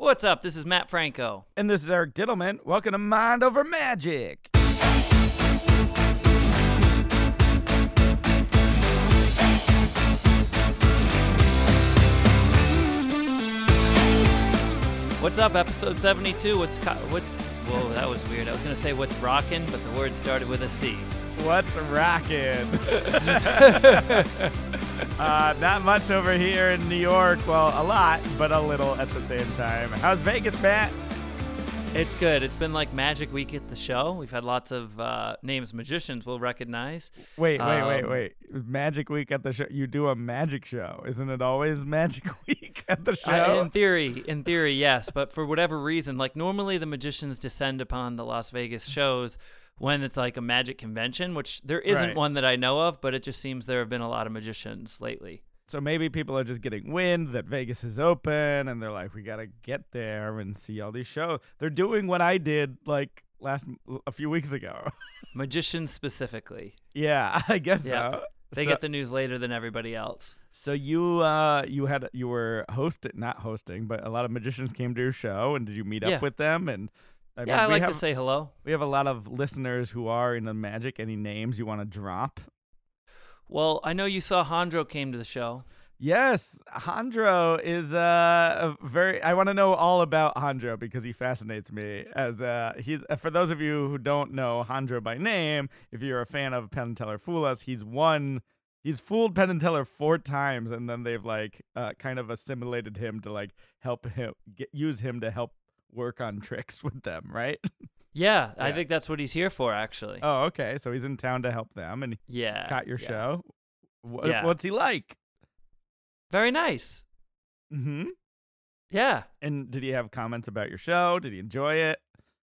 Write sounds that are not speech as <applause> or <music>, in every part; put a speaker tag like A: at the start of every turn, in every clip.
A: What's up? This is Matt Franco.
B: And this is Eric Dittelman. Welcome to Mind Over Magic.
A: What's up? Episode 72. What's co- what's Whoa, that was weird. I was going to say what's rocking, but the word started with a C.
B: What's rockin'? <laughs> uh, not much over here in New York. Well, a lot, but a little at the same time. How's Vegas, Matt?
A: It's good. It's been like Magic Week at the show. We've had lots of uh, names magicians we'll recognize.
B: Wait, wait, wait,
A: Um,
B: wait. Magic Week at the show. You do a magic show. Isn't it always <laughs> Magic Week at the show?
A: I- in theory, in theory, yes, but for whatever reason, like normally the magicians descend upon the Las Vegas shows when it's like a magic convention, which there isn't
B: Right.
A: one that I know of, but it just seems there have been a lot of magicians lately.
B: So maybe people are just getting wind that Vegas is open and they're like, we got to get there and see all these shows. They're doing what I did like last a few weeks ago. <laughs>
A: Magicians specifically.
B: yeah, I guess
A: Yeah.
B: so.
A: They
B: so,
A: get the news later than everybody else.
B: so you uh you had you were hosting not hosting, but a lot of magicians came to your show and did you meet
A: Yeah.
B: up with them and I
A: yeah, I like
B: have,
A: to say hello.
B: we have a lot of listeners who are in the magic. Any names you want to drop?
A: Well, I know you saw Jandro came to the show.
B: Yes, Jandro is uh, a very. I want to know all about Jandro because he fascinates me. As uh, he's uh, for those of you who don't know Jandro by name, if you're a fan of Penn and Teller Fool Us, he's won. He's fooled Penn and Teller four times, and then they've like uh, kind of assimilated him to like help him get use him to help work on <laughs> tricks with them, right?
A: Yeah, I think that's what he's here for, actually.
B: oh, okay. So he's in town to help them, and
A: yeah.
B: caught your
A: yeah.
B: show. Wha-
A: Yeah.
B: What's he like?
A: Very nice.
B: hmm
A: Yeah.
B: And did he have comments about your show? Did he enjoy it?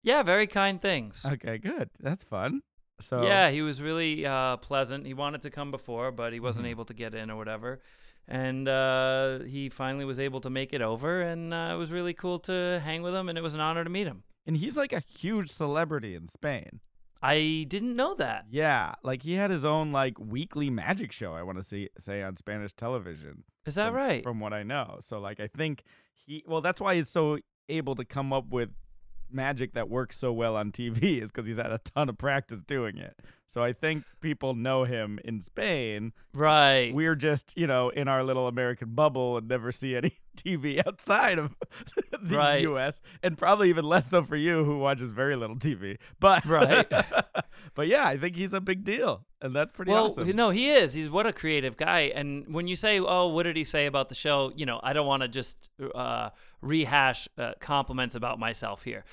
A: Yeah, very kind things.
B: Okay, good. That's fun. So
A: Yeah, he was really uh, pleasant. He wanted to come before, but he wasn't
B: Mhm.
A: able to get in or whatever. And uh, he finally was able to make it over, and uh, it was really cool to hang with him, and it was an honor to meet him.
B: and he's like a huge celebrity in Spain.
A: I didn't know that.
B: Yeah, like he had his own like weekly magic show. I want to see say on Spanish television.
A: Is that
B: from,
A: right?
B: From what I know, so like I think he well that's why he's so able to come up with magic that works so well on TV <laughs> is because he's had a ton of practice doing it. So I think people know him in Spain.
A: right.
B: We're just you know in our little American bubble and never see any <laughs> TV outside of <laughs> the
A: Right.
B: U.S. and probably even less so for you who watches very little TV. But
A: Right.
B: but yeah, I think he's a big deal, and that's pretty
A: well,
B: awesome.
A: no, he is. He's what a creative guy. And when you say, "Oh, what did he say about the show?" You know, I don't want to just uh, rehash uh, compliments about myself here.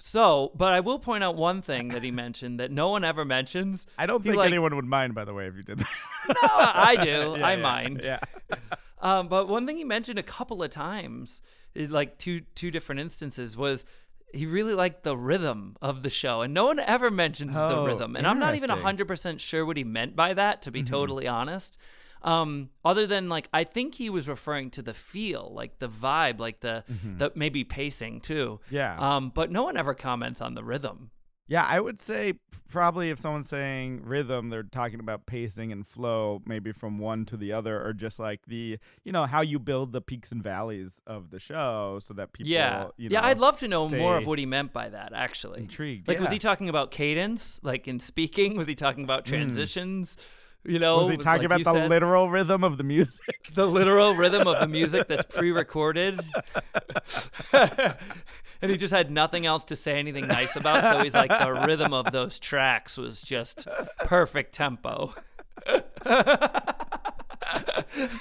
A: So, but I will point out one thing that he mentioned that no one ever mentions.
B: I don't
A: He,
B: think
A: like-
B: anyone would mind, by the way, if you did that.
A: No, I do. <laughs>
B: Yeah,
A: I
B: yeah,
A: mind.
B: Yeah. <laughs>
A: Um, but one thing he mentioned a couple of times, eh, like two two different instances, was he really liked the rhythm of the show, and no one ever mentions the
B: Oh,
A: rhythm. And I'm not even
B: interesting.
A: hundred percent sure what he meant by that, to be
B: Mm-hmm.
A: totally honest. Um, other than like, I think he was referring to the feel, like the vibe, like the the maybe pacing too.
B: Mm-hmm. Yeah.
A: Um, but no one ever comments on the rhythm.
B: Yeah, I would say probably if someone's saying rhythm, they're talking about pacing and flow, maybe from one to the other, or just like the, you know, how you build the peaks and valleys of the show so that people,
A: yeah,
B: you
A: yeah. I'd love to know more of what he meant by that. Actually,
B: intrigued.
A: Like, was he talking about cadence, like in speaking? Was he talking about transitions? <laughs> You know,
B: was he talking
A: like
B: about the
A: said?
B: literal rhythm of the music?
A: the literal rhythm of the music that's pre-recorded? <laughs> and he just had nothing else to say anything nice about, so he's like, the rhythm of those tracks was just perfect tempo.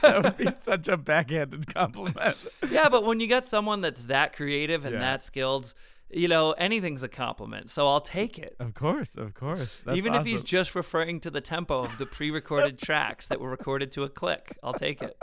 B: that would be such a backhanded compliment.
A: yeah, but when you got someone that's that creative and
B: Yeah.
A: that skilled, you know, anything's a compliment. So I'll take it.
B: Of course, of course. That's
A: Even if he's just referring to the tempo of the pre-recorded <laughs> tracks that were recorded to a click, I'll take it.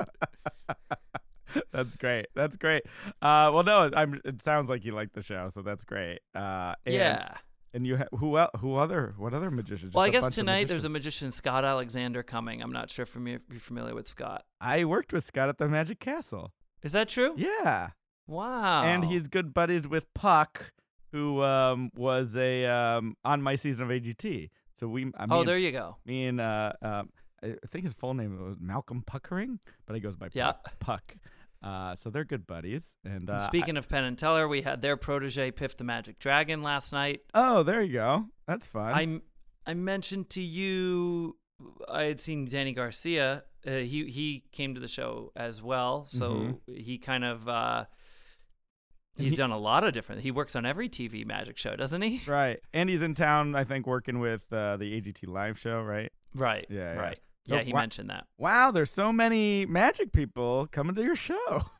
B: that's great. That's great. Uh, well, no, I'm. It sounds like you like the show, so that's great. Uh, and,
A: yeah.
B: And you, ha- who, el- who other, what other magicians?
A: Well, I guess tonight there's a magician, Scott Alexander, coming. I'm not sure if you're familiar with Scott.
B: I worked with Scott at the Magic Castle.
A: Is that true?
B: Yeah.
A: Wow.
B: And he's good buddies with Puck, who um, was a um, on my season of AGT. So we, I mean,
A: oh, there you go.
B: me and uh, um, I think his full name was Malcolm Puckering, but he goes by Puck.
A: Yeah.
B: Puck. Uh, so they're good buddies. And uh,
A: Speaking of Penn and Teller, we had their protege Piff the Magic Dragon last night.
B: Oh, there you go. That's fun.
A: I I mentioned to you I had seen Danny Garcia. Uh, he he came to the show as well, so
B: Mhm.
A: he kind of uh,
B: And
A: he's
B: he-
A: done a lot of different. He works on every TV magic show, doesn't he? <laughs>
B: right. And he's in town, I think, working with uh, the AGT live show, right?
A: Right.
B: Yeah, yeah.
A: Right.
B: So
A: yeah, he mentioned that.
B: Wow, there's so many magic people coming to your show. <laughs>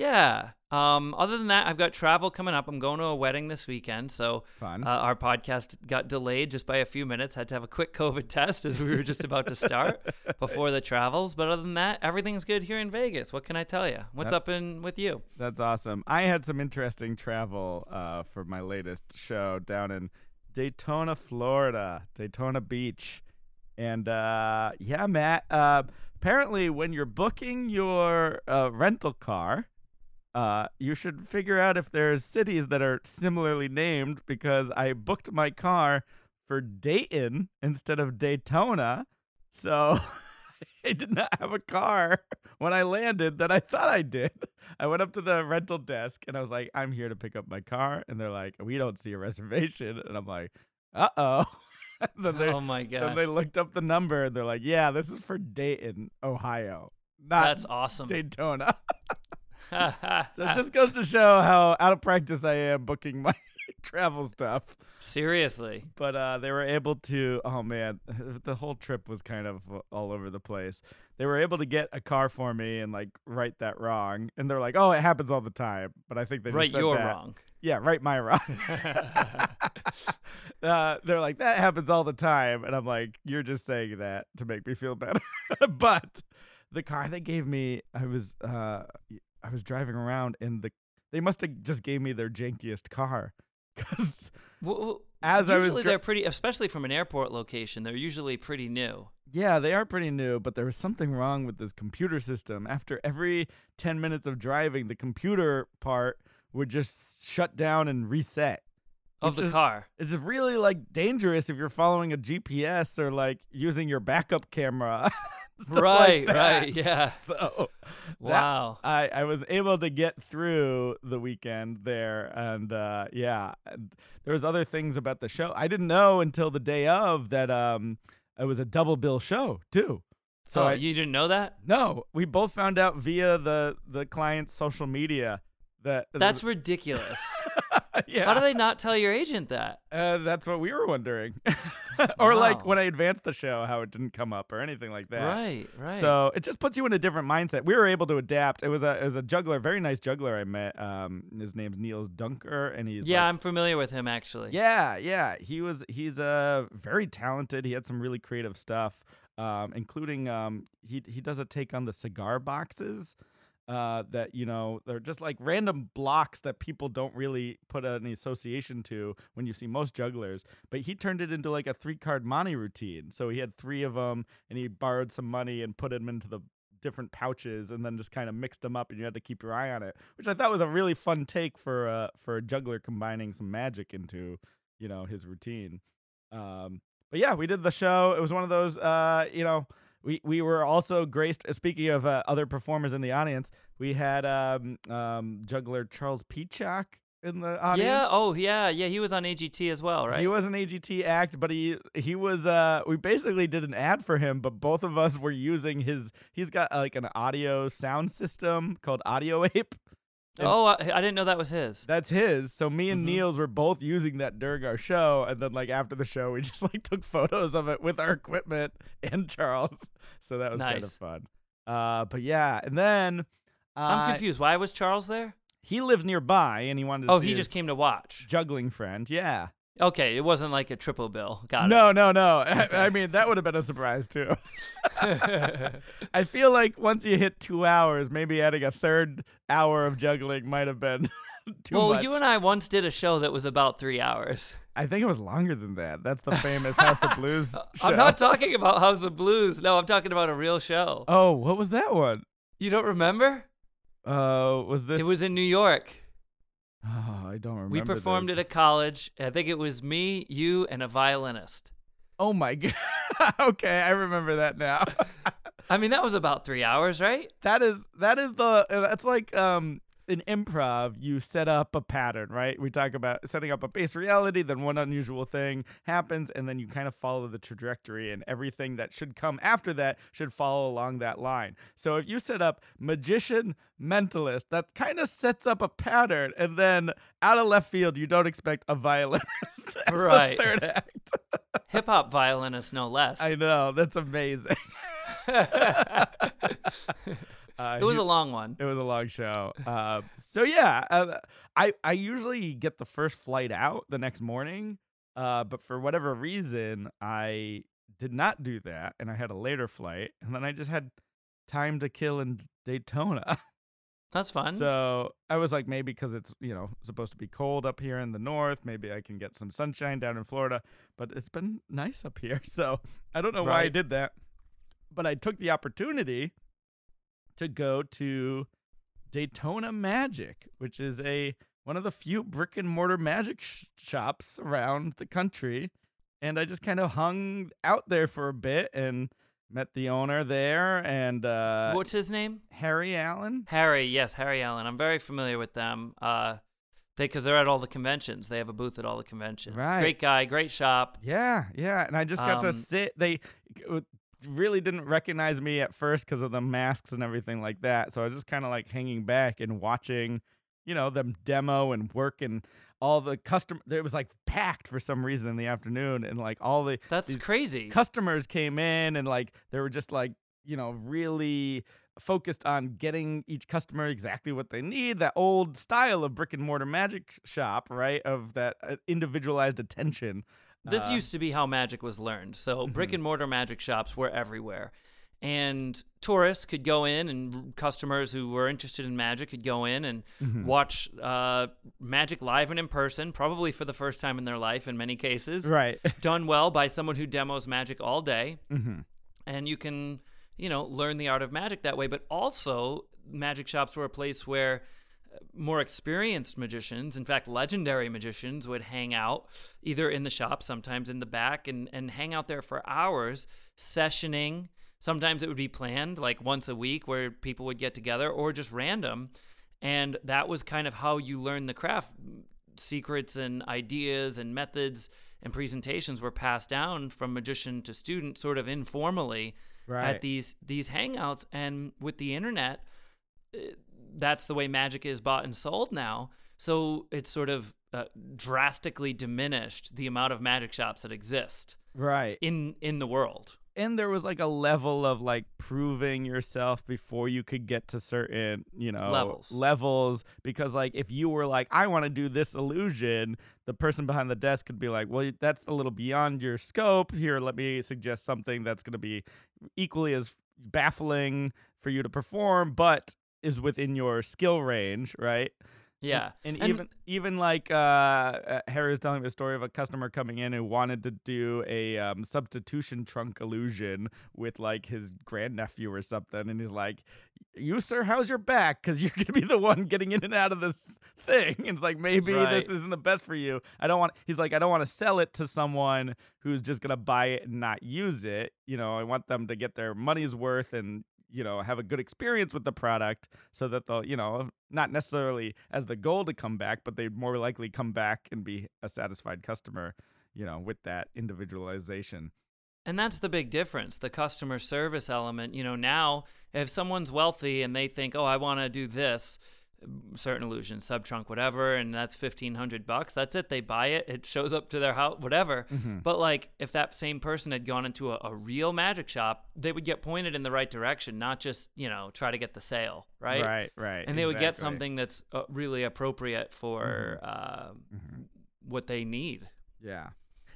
A: Yeah. Um. Other than that, I've got travel coming up. I'm going to a wedding this weekend, so uh, our podcast got delayed just by a few minutes. Had to have a quick COVID <laughs> test as we were just about to start <laughs> before the travels. But other than that, everything's good here in Vegas. What can I tell you? What's
B: That-
A: up in with you?
B: That's awesome. I had some interesting travel uh, for my latest show down in Daytona, Florida, Daytona Beach. And uh, yeah, Matt, uh, apparently when you're booking your uh, rental car, uh, you should figure out if there's cities that are similarly named because I booked my car for Dayton instead of Daytona. So <laughs> I did not have a car when I landed that I thought I did. I went up to the rental desk and I was like, I'm here to pick up my car. And they're like, We don't see a reservation. And I'm like, Uh oh. <laughs> then, they-
A: Oh my
B: god!
A: then
B: they looked up the number and they're like, Yeah, this is for Dayton, Ohio, not
A: that's awesome.
B: Daytona. <laughs> <laughs> So it just goes to show how out of practice I am booking my <laughs> travel stuff.
A: Seriously.
B: But uh, they were able to. Oh man, <laughs> the whole trip was kind of all over the place. They were able to get a car for me and like right that wrong, and they're like, "Oh, it happens all the time." But I think they just
A: Right, you're
B: that.
A: wrong.
B: Yeah, right, my wrong. uh, they're like, "That happens all the time," and I'm like, "You're just saying that to make me feel better." but the car they gave me, I was uh, I was driving around, and the they must have just gave me their jankiest car <laughs> because
A: Well,
B: as I was
A: usually
B: dri-
A: they're pretty, especially from an airport location. They're usually pretty new.
B: Yeah, they are pretty new, but there was something wrong with this computer system. After every 10 minutes of driving, the computer part would just shut down and reset.
A: Of
B: Which
A: the
B: is-
A: car.
B: It's really like dangerous if you're following a GPS or like using your backup camera. <laughs> <laughs> stuff like
A: Right,
B: that.
A: right, <laughs> yeah. <laughs>
B: So that-
A: Wow.
B: I, I was able to get through the weekend there and uh, yeah and there was other things about the show i didn't know until the day of that um it was a double bill show too so
A: oh,
B: I,
A: you didn't know that?
B: no we both found out via the the client's social media that
A: That's ridiculous.
B: yeah
A: How do they not tell your agent that?
B: uh, that's what we were wondering <laughs> or like when i advanced the show how it didn't come up or anything like that
A: Right, right.
B: So it just puts you in a different mindset. We were able to adapt. It was a it was a juggler, very nice juggler I met. Um, his name's Niels Duinker, and he's
A: yeah,
B: like-
A: I'm familiar with him actually.
B: yeah, yeah. He was he's uh very talented. He had some really creative stuff, um, including um he he does a take on the cigar boxes. Uh, that you know they're just like random blocks that people don't really put any association to when you see most jugglers. But he turned it into like a three card monte routine. So he had three of them, and he borrowed some money and put them into the different pouches, and then just kind of mixed them up, and you had to keep your eye on it, which I thought was a really fun take for uh for a juggler combining some magic into you know his routine. Um, but yeah, we did the show. It was one of those uh you know we we were also graced. uh, Speaking of uh, other performers in the audience, we had um, um, juggler Charles Peachock in the audience.
A: Yeah, oh yeah, yeah, he was on AGT as well, right?
B: He was an AGT act, but he he was uh we basically did an ad for him, but both of us were using his he's got uh, like an audio sound system called Audio Ape. And-
A: oh, I, I didn't know that was his.
B: That's his. So me and
A: Mhm.
B: Niels were both using that during our show, and then like after the show, we <laughs> just like took photos of it with our equipment <laughs> and Charles. So that was kind of fun. Uh, but yeah, and then uh,
A: I'm confused. Why was Charles there?
B: he lives nearby, and he wanted to
A: Oh, he
B: his
A: just came to watch.
B: juggling friend. Yeah.
A: Okay, it wasn't like a triple bill. Got
B: No, no, no. <laughs> I, I mean, that would have been a surprise too. <laughs> <laughs> I feel like once you hit two hours, maybe adding a third hour of juggling might have been too
A: well,
B: much.
A: Well, you and I once did a show that was about three hours.
B: I think it was longer than that. That's the famous House of Blues show.
A: I'm not talking about House of Blues. No, I'm talking about a real show.
B: oh, what was that one?
A: You don't remember?
B: Uh, was this?
A: It was in New York.
B: Oh, I don't remember.
A: We performed
B: this.
A: at a college. I think it was me, you, and a violinist.
B: Oh my god. <laughs> okay, I remember that now. <laughs>
A: I mean, that was about three hours, right?
B: that is that is the that's like um in improv you set up a pattern right we talk about setting up a base reality then one unusual thing happens and then you kind of follow the trajectory and everything that should come after that should follow along that line so if you set up magician mentalist that kind of sets up a pattern and then out of left field you don't expect a violinist <laughs> as
A: Right.
B: the third act <laughs>
A: Hip hop violinist, no less.
B: i know that's amazing <laughs> uh,
A: it was
B: he-
A: a long one.
B: It was a long show. Uh, so yeah, uh, I I usually get the first flight out the next morning, uh, but for whatever reason, I did not do that, and I had a later flight, and then I just had time to kill in Daytona. <laughs>
A: That's fun.
B: So I was like, maybe because it's you know supposed to be cold up here in the north, maybe I can get some sunshine down in Florida. But it's been nice up here, <laughs> so I don't know why I did that. But I took the opportunity to go to Daytona Magic, which is a one of the few brick and mortar magic sh- shops around the country, and I just kind of hung out there for a bit and met the owner there and uh,
A: What's his name?
B: Harry Allen.
A: Harry. Yes, Harry Allen. I'm very familiar with them. Uh, they because they're at all the conventions. They have a booth at all the conventions.
B: Right.
A: Great guy. Great shop.
B: Yeah, yeah, and I just got to
A: Um,
B: sit. They really didn't recognize me at first because of the masks and everything like that. So I was just kind of like hanging back and watching, you know, them demo and work and all the custom. It was like packed for some reason in the afternoon, and like all the
A: That's crazy.
B: customers came in and like they were just like you know really focused on getting each customer exactly what they need that old style of brick and mortar magic shop right of that uh, individualized attention
A: This
B: Uh,
A: used to be how magic was learned. So brick
B: Mhm.
A: and mortar magic shops were everywhere. And tourists could go in, and customers who were interested in magic could go in and
B: Mhm.
A: watch uh, magic live and in person, probably for the first time in their life in many cases.
B: right <laughs>
A: Done well by someone who demos magic all day.
B: hmm
A: and you can you know learn the art of magic that way but also magic shops were a place where more experienced magicians in fact legendary magicians would hang out either in the shop sometimes in the back and and hang out there for hours sessioning. Sometimes it would be planned like once a week where people would get together or just random. And that was kind of how you learn the craft. Secrets and ideas and methods and presentations were passed down from magician to student sort of informally
B: right.
A: at these these hangouts. And with the internet eh, that's the way magic is bought and sold now. So it's sort of uh, drastically diminished the amount of magic shops that exist
B: right.
A: in in the world.
B: And there was like a level of like proving yourself before you could get to certain you know
A: Levels.
B: levels. Because like if you were like i want to do this illusion the person behind the desk could be like well that's a little beyond your scope. Here let me suggest something that's going to be equally as baffling for you to perform but is within your skill range right
A: yeah
B: and,
A: And-
B: even even like uh, uh, Harry was telling me a story of a customer coming in who wanted to do a um, substitution trunk illusion with like his grandnephew or something, and he's like, "You sir, how's your back? Because you're gonna be the one getting in and out of this thing." And it's like maybe this isn't the best for you. I don't want. He's like, I don't want to sell it to someone who's just gonna buy it and not use it. You know, I want them to get their money's worth and you know have a good experience with the product so that they'll you know not necessarily as the goal to come back but they'd more likely come back and be a satisfied customer you know with that individualization
A: And that's the big difference, the customer service element. You know, now if someone's wealthy and they think, "Oh, I want to do this certain illusion, sub trunk, whatever," and that's 1500 bucks, that's it. They buy it, it shows up to their house, whatever. But like if that same person had gone into a, a real magic shop, they would get pointed in the right direction, not just, you know, try to get the sale, right?
B: right right
A: And they would get something that's uh, really appropriate for uh,
B: Mhm.
A: what they need.
B: Yeah.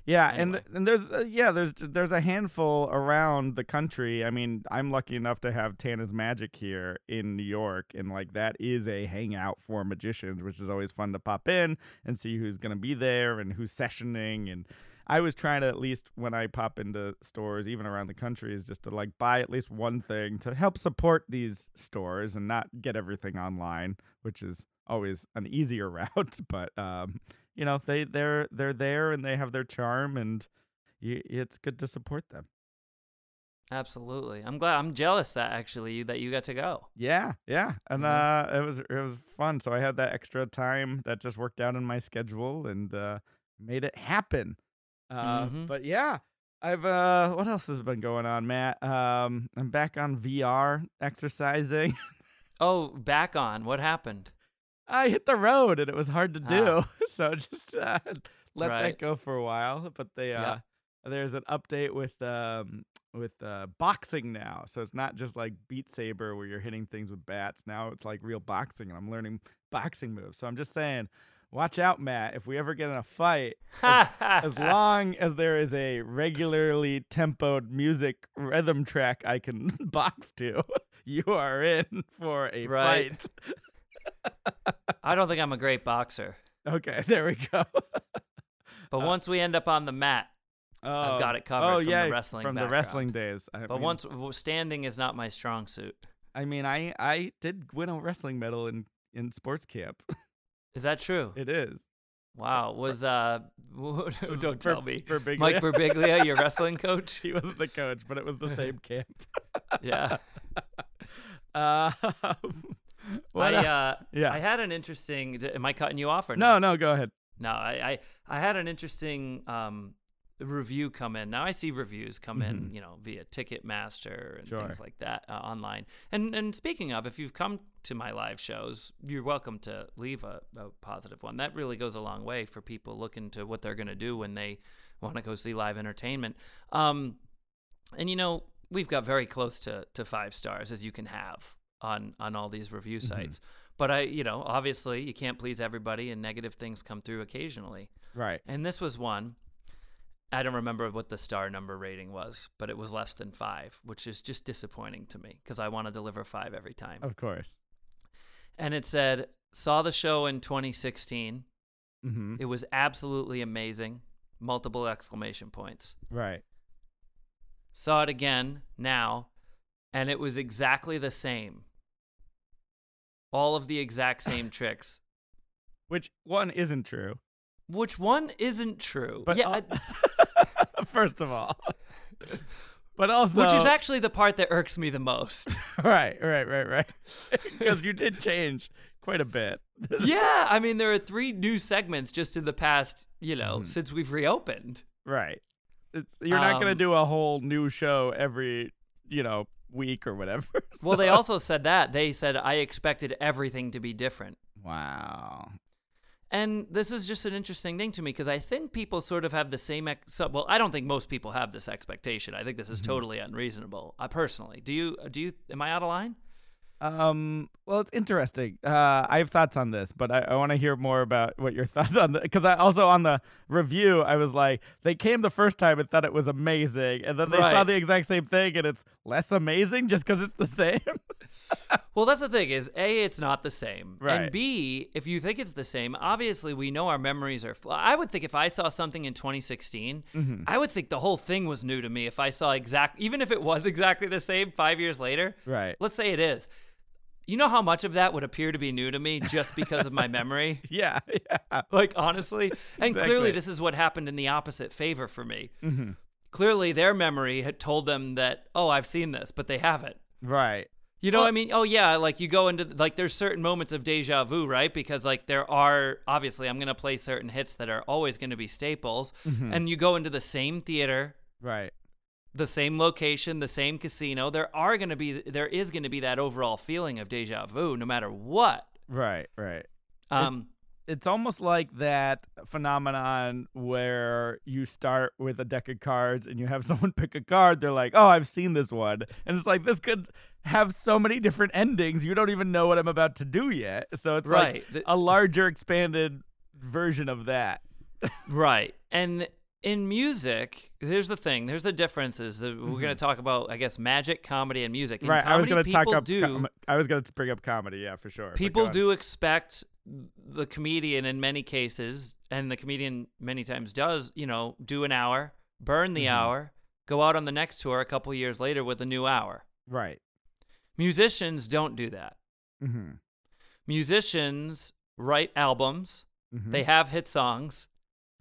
B: Yeah, and
A: Anyway.
B: th- and there's uh, yeah there's there's a handful around the country. I mean, I'm lucky enough to have Tannen's Magic here in New York, and like that is a hangout for magicians, which is always fun to pop in and see who's gonna be there and who's sessioning. And I was trying to at least when I pop into stores, even around the country, is just to like buy at least one thing to help support these stores and not get everything online, which is always an easier <laughs> route. But um, you know they they're they're there and they have their charm and y it's good to support them
A: Absolutely. I'm glad. I'm jealous that actually that you got to go.
B: Yeah, yeah, and uh, it was it was fun. So I had that extra time that just worked out in my schedule and uh, made it happen. Uh,
A: Mhm.
B: But yeah, I've uh, what else has been going on, Matt? Um, I'm back on VR exercising. <laughs>
A: Oh, back on. What happened?
B: I hit the road and it was hard to do,
A: Ah. <laughs>
B: so just uh, let
A: Right.
B: that go for a while. But they uh,
A: Yeah.
B: there's an update with um with uh, boxing now, so it's not just like Beat Saber where you're hitting things with bats. Now it's like real boxing, and I'm learning boxing moves. So I'm just saying, watch out, Matt. If we ever get in a fight, as, as <laughs> long as there is a regularly tempoed music rhythm track I can <laughs> box to, you are in for a
A: Right.
B: fight.
A: I don't think I'm a great boxer,
B: Okay, <laughs> there we go. <laughs>
A: but once we end up on the mat,
B: Oh, I've
A: got it covered
B: Oh
A: from the wrestling
B: from the wrestling days. I
A: but
B: mean,
A: once standing is not my strong suit.
B: I mean, I I did win a wrestling medal in in sports camp. <laughs>
A: Is that true?
B: it is.
A: Wow. Was uh? don't tell me.
B: Birbiglia.
A: Mike Birbiglia, your wrestling coach?
B: he wasn't the coach, but it was the same camp.
A: Yeah.
B: Uh, <laughs> what
A: I uh,
B: yeah.
A: I had an interesting. Am I cutting you off or
B: no, no, go ahead.
A: No, I, I, I had an interesting um, review come in. Now I see reviews come in,
B: Mhm.
A: you know, via Ticketmaster and
B: Sure.
A: things like that uh, online. And and speaking of, if you've come to my live shows, you're welcome to leave a, a positive one. That really goes a long way for people looking to what they're going to do when they want to go see live entertainment. Um, and you know, we've got very close to to five stars as you can have on on all these review
B: Mm-hmm.
A: sites. But I, you know, obviously you can't please everybody, and negative things come through occasionally.
B: Right.
A: And this was one. I don't remember what the star number rating was, but it was less than five, which is just disappointing to me because I want to deliver five every time.
B: Of course.
A: And it said, saw the show in 2016.
B: Mm-hmm.
A: It was absolutely amazing. Multiple exclamation points.
B: Right.
A: Saw it again now, and it was exactly the same. All of the exact same <laughs> tricks.
B: Which one isn't true?
A: Which one isn't true?
B: But
A: yeah,
B: al-
A: I- <laughs>
B: first of all, <laughs> but also
A: which is actually the part that irks me the most.
B: right, right, right, right. Because you did change quite a bit.
A: yeah, I mean there are three new segments just in the past, you know,
B: Mhm.
A: since we've reopened.
B: Right. It's you're not gonna
A: Um,
B: do a whole new show every you know week or whatever. <laughs>
A: Well, they also said that. They said I expected everything to be different.
B: wow.
A: And this is just an interesting thing to me because I think people sort of have the same ex- so, well, I don't think most people have this expectation. I think this is
B: Mm-hmm.
A: totally unreasonable. I personally. Do you do you am I out of line?
B: Um. Well, it's interesting. Uh, I have thoughts on this, but I, I want to hear more about what your <laughs> thoughts on the. Because I also on the review, I was like, they came the first time and thought it was amazing, and then they saw the exact same thing, and it's less amazing just because it's the same. <laughs>
A: Well, that's the thing is A, it's not the same.
B: Right.
A: And B, if you think it's the same, obviously we know our memories are fl- I would think if I saw something in 2016,
B: Mm-hmm.
A: I would think the whole thing was new to me if I saw exact even if it was <laughs> exactly the same 5 years later.
B: right.
A: Let's say it is. You know how much of that would appear to be new to me just because of my memory? <laughs>
B: Yeah. Yeah.
A: Like honestly, and
B: Exactly.
A: clearly this is what happened in the opposite favor for me.
B: Mm-hmm.
A: Clearly their memory had told them that, "Oh, I've seen this," but they haven't.
B: Right.
A: You know
B: Well-
A: what I mean? Oh yeah, like you go into like there's certain moments of deja vu, right? Because like there are obviously I'm gonna play certain hits that are always gonna be staples,
B: Mm-hmm.
A: and you go into the same theater,
B: Right.
A: The same location, the same casino. There are gonna be there is gonna be that overall feeling of deja vu, no matter what.
B: Right. Right.
A: Um,
B: it's almost like that phenomenon where you start with a deck of cards and you have <laughs> someone pick a card they're like oh i've seen this one and it's like this could have so many different endings you don't even know what i'm about to do yet so it's
A: Right.
B: like
A: The-
B: a larger expanded version of that <laughs>
A: right, and in music, here's the thing. There's the differences. that We're gonna talk about, I guess, magic, comedy, and music. In
B: Mm-hmm. right i was gonna talk up
A: do.
B: com- i was gonna bring up comedy yeah for sure
A: people do expect the comedian in many cases and the comedian many times does you know do an hour burn the
B: Mhm.
A: hour go out on the next tour a couple years later with a new hour
B: right
A: musicians don't do that
B: mm-hmm.
A: musicians write albums
B: Mm-hmm.
A: they have hit songs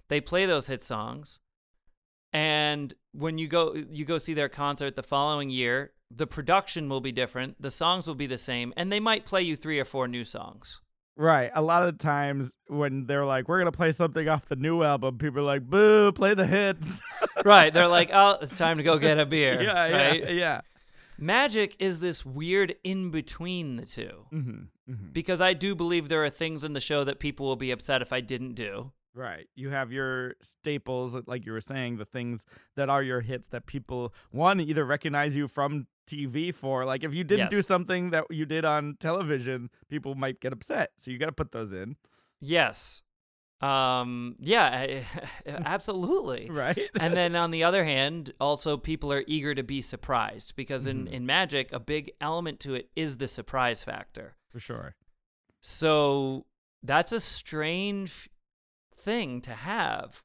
A: they play those hit songs and when you go you go see their concert the following year, the production will be different, the songs will be the same, and they might play you three or four new songs.
B: Right. A lot of times when they're like, we're going to play something off the new album, people are like, boo, play the hits. <laughs>
A: right. They're like, oh, it's time to go get a beer. <laughs>
B: yeah, yeah, yeah.
A: Magic is this weird in between the 2
B: Mm-hmm, mm-hmm.
A: because I do believe there are things in the show that people will be upset if I didn't do.
B: Right. You have your staples, like you were saying, the things that are your hits that people, one, either recognize you from TV for. Like if you didn't do something that you did on television, people might get upset. So you got to put those in.
A: Yes. Um. Yeah. <laughs> I- absolutely.
B: Right.
A: and <laughs> then on the other hand, also people are eager to be surprised because in
B: Mhm.
A: in Magic, a big element to it is the surprise factor.
B: for sure.
A: So that's a strange thing to have.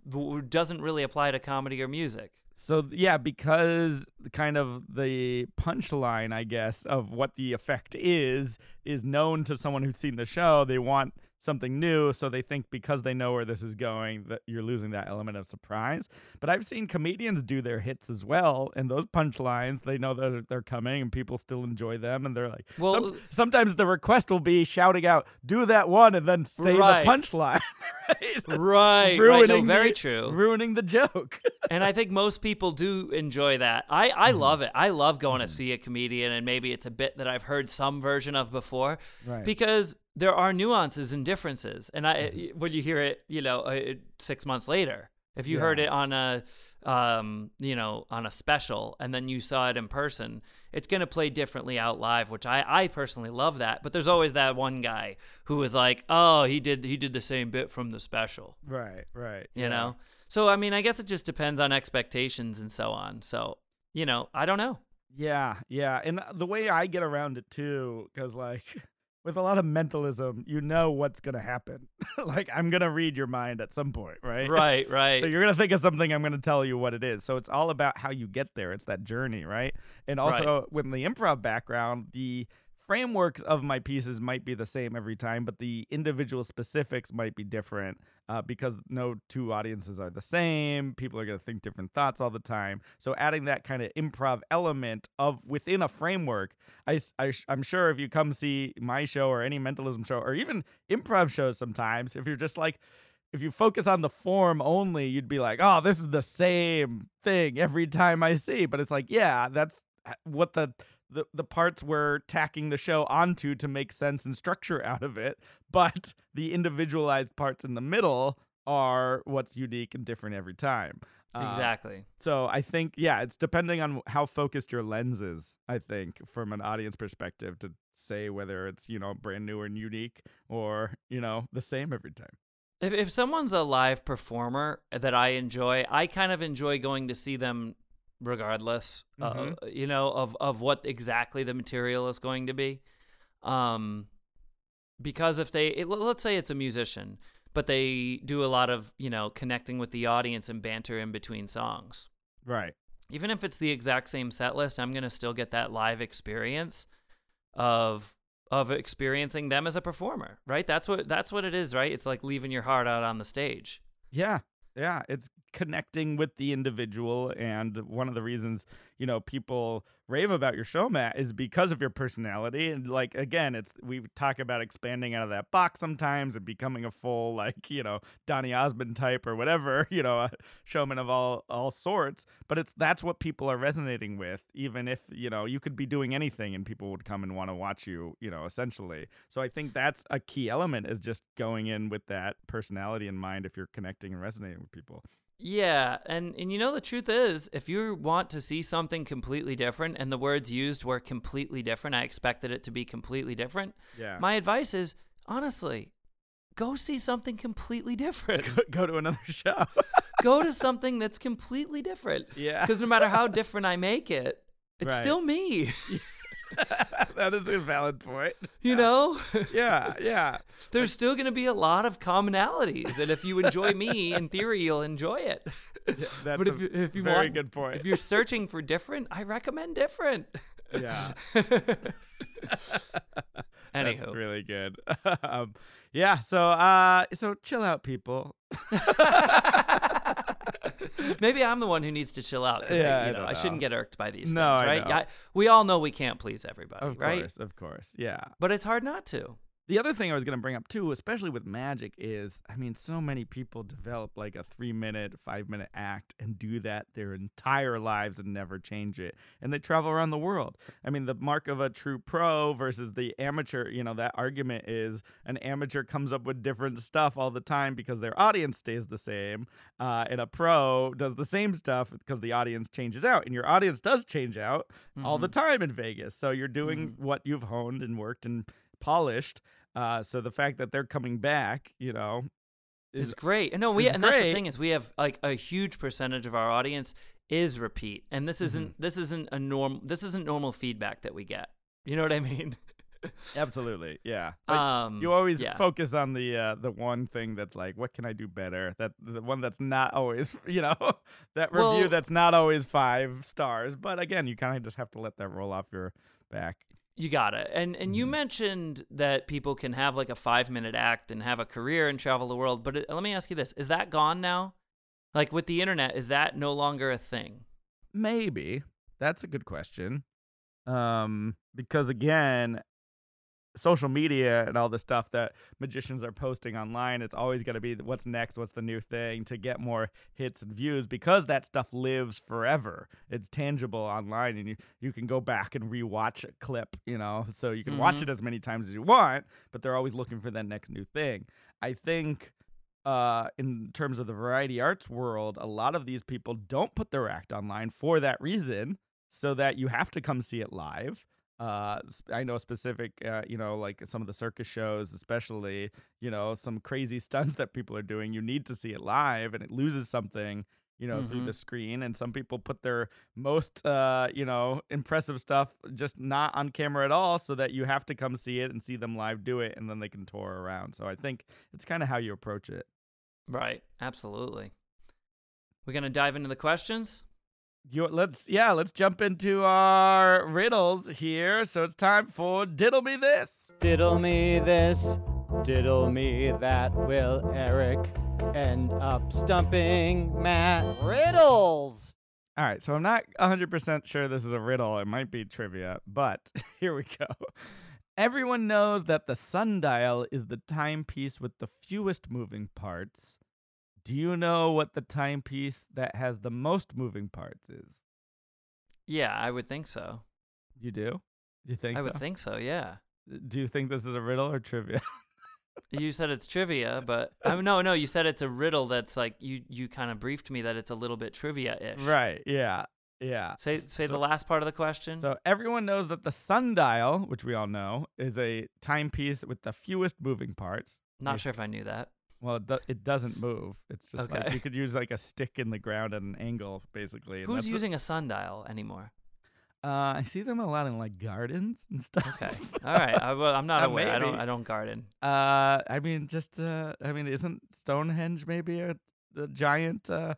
A: Doesn't really apply to comedy or music.
B: So yeah, because kind of the punchline, I guess, of what the effect is is known to someone who's seen the show. They want something new, so they think because they know where this is going that you're losing that element of surprise. But I've seen comedians do their hits as well, and those punchlines, they know that they're coming, and people still enjoy them, and they're like,
A: Well-
B: some- sometimes the request will be shouting out, "Do that one," and then say
A: Right.
B: the punchline. <laughs> right?
A: Right. right. No, very
B: the-
A: true.
B: Ruining the joke. <laughs>
A: and I think most people do enjoy that. I, I
B: Mm-hmm.
A: love it. I love going to see a comedian, and maybe it's a bit that I've heard some version of before,
B: Right.
A: because there are nuances and differences. And I,
B: Mm-hmm.
A: when you hear it, you know, uh, six months later, if you heard it on a, um, you know, on a special, and then you saw it in person, it's going to play differently out live, which I, I personally love that. But there's always that one guy who was like, oh, he did, he did the same bit from the special
B: Right, right.
A: you
B: yeah.
A: know so i mean i guess it just depends on expectations and so on so you know i don't know
B: Yeah, yeah. And the way I get around it too, because like <laughs> with a lot of mentalism, you know what's to happen. <laughs> like I'm to read your mind at some point, right?
A: right <laughs> right
B: So you're to think of something, I'm to tell you what it is. So it's all about how you get there. It's that journey, right? And also with the improv background, the frameworks of my pieces might be the same every time, but the individual specifics might be different uh, because no two audiences are the same. People are going to think different thoughts all the time. So adding that kind of improv element of within a framework, I, I, am sure if you come see my show or any mentalism show or even improv shows sometimes, if you're just like, if you focus on the form only, you'd be like, oh, this is the same thing every time I see. But it's like, yeah, that's what the the, the parts we're tacking the show onto to make sense and structure out of it. But the individualized parts in the middle are what's unique and different every time. Uh,
A: exactly
B: so I think, yeah, it's depending on how focused your lens is, I think, from an audience perspective to say whether it's, you know, brand new and unique or, you know, the same every time.
A: if, if someone's a live performer that i enjoy i kind of enjoy going to see them regardless uh,
B: Mhm.
A: you know of of what exactly the material is going to be um because if they it, let's say it's a musician but they do a lot of you know connecting with the audience and banter in between songs
B: Right.
A: even if it's the exact same set list, I'm gonna still get that live experience of of experiencing them as a performer, right? That's what that's what it is, right? It's like leaving your heart out on the stage.
B: Yeah. Yeah. It's connecting with the individual. And one of the reasons, you know, people rave about your show, Matt, is because of your personality. And like, again, it's, we talk about expanding out of that box sometimes and becoming a full, like, you know, Donny Osmond type or whatever, <laughs> you know, a showman of all, all sorts. But it's, that's what people are resonating with, even if, you know, you could be doing anything and people would come and want to watch you, you know, essentially. So I think that's a key element is just going in with that personality in mind if you're connecting and resonating with people.
A: Yeah, and and you know the truth is, if you want to see something completely different, and the words used were completely different, I expected it to be completely different.
B: Yeah.
A: My advice is honestly, go see something completely different.
B: go to another <laughs> show.
A: go to something that's completely different.
B: Yeah.
A: Because no matter how different I make it, it's
B: Right.
A: still me. <laughs> <laughs>
B: that is a valid point.
A: You know,
B: Yeah, yeah. <laughs>
A: there's still going to be a lot of commonalities, and if you enjoy me, in theory, you'll enjoy it. <laughs>
B: That's
A: but
B: a
A: if you, if you
B: very
A: want,
B: good point.
A: if you're searching for different, I recommend different.
B: yeah.
A: Anywho,
B: That's really good. um, yeah, so uh so chill out people. <laughs>
A: Maybe I'm the one who needs to chill out. I-
B: Yeah, I
A: you know, I shouldn't get irked by these
B: No,
A: things, right? Yeah, we all know we can't please everybody,
B: Of
A: right?
B: Of course, of course. Yeah.
A: But it's hard not to.
B: The other thing I was going to bring up too, especially with magic, is I mean, so many people develop like a three minute, five minute act and do that their entire lives and never change it. And they travel around the world. I mean, the mark of a true pro versus the amateur, you know, that argument is an amateur comes up with different stuff all the time because their audience stays the same. Uh, and a pro does the same stuff because the audience changes out. And your audience does change out all the
A: Mhm.
B: time in Vegas. So you're doing
A: Mhm.
B: what you've honed and worked and polished. Uh, so the fact that they're coming back, you know,
A: It's
B: is
A: great. And No, we and that's the thing is we have like a huge percentage of our audience is repeat, and this isn't
B: Mm-hmm.
A: this isn't a norm. This isn't normal feedback that we get. You know what I mean?
B: absolutely yeah. <laughs> Like,
A: um,
B: you always
A: yeah.
B: focus on the uh, the one thing that's like, what can I do better? That the one that's not always, <laughs> you know, <laughs> that review
A: Well-
B: that's not always five stars. But again, you kind of just have to let that roll off your back.
A: You got it. And and you
B: Mhm.
A: mentioned that people can have like a 5-minute act and have a career and travel the world, but it, let me ask you this. Is that gone now? Like with the internet, is that no longer a thing?
B: Maybe that's a good question. Um, because again, social media and all the stuff that magicians are posting online, it's always going to be what's next, what's the new thing to get more hits and views because that stuff lives forever. It's tangible online and you, you can go back and rewatch a clip, you know, so you can watch
A: Mhm.
B: it as many times as you want, but they're always looking for that next new thing. I think uh, in terms of the variety arts world, a lot of these people don't put their act online for that reason, so that you have to come see it live. Uh, I know specific, uh, you know, like some of the circus shows, especially, you know, some crazy <laughs> stunts that people are doing. You need to see it live, and it loses something, you know, through
A: Mhm.
B: the screen. And some people put their most, uh, you know, impressive stuff just not on camera at all, so that you have to come see it and see them live do it, and then they can tour around. So I think it's kind of how you approach it.
A: Right. Absolutely. We're going to dive into the questions?
B: You let's yeah, let's jump into our riddles here. So it's time for diddle me this.
C: Diddle me this, diddle me that. Will Eric end up stumping Matt? Riddles!
B: All right, so I'm not 100% sure this is a riddle. It might be trivia, but <laughs> here we go. Everyone knows that the sundial is the timepiece with the fewest moving parts. Do you know what the timepiece that has the most moving parts is?
A: Yeah, I would think so.
B: You do? You think
A: I
B: so?
A: would think so, yeah.
B: do you think this is a riddle or trivia? <laughs>
A: You said it's trivia, but I mean, no, no, you said it's a riddle that's like you you kind of briefed me that it's a little bit trivia-ish.
B: right, yeah. Yeah.
A: Say say
B: so-
A: the last part of the question.
B: So everyone knows that the sundial, which we all know, is a timepiece with the fewest moving parts.
A: Not sure if I knew that.
B: Well, it, do- it doesn't move. It's just like you could use like a stick in the ground at an angle, basically.
A: Who's using a sundial anymore?
B: uh, I see them a lot in like gardens and stuff.
A: Okay. <laughs> All right. I, well, I'm not
B: Uh,
A: aware. I don't. I don't garden.
B: Uh, I mean, just uh, I mean, isn't Stonehenge maybe a, a giant uh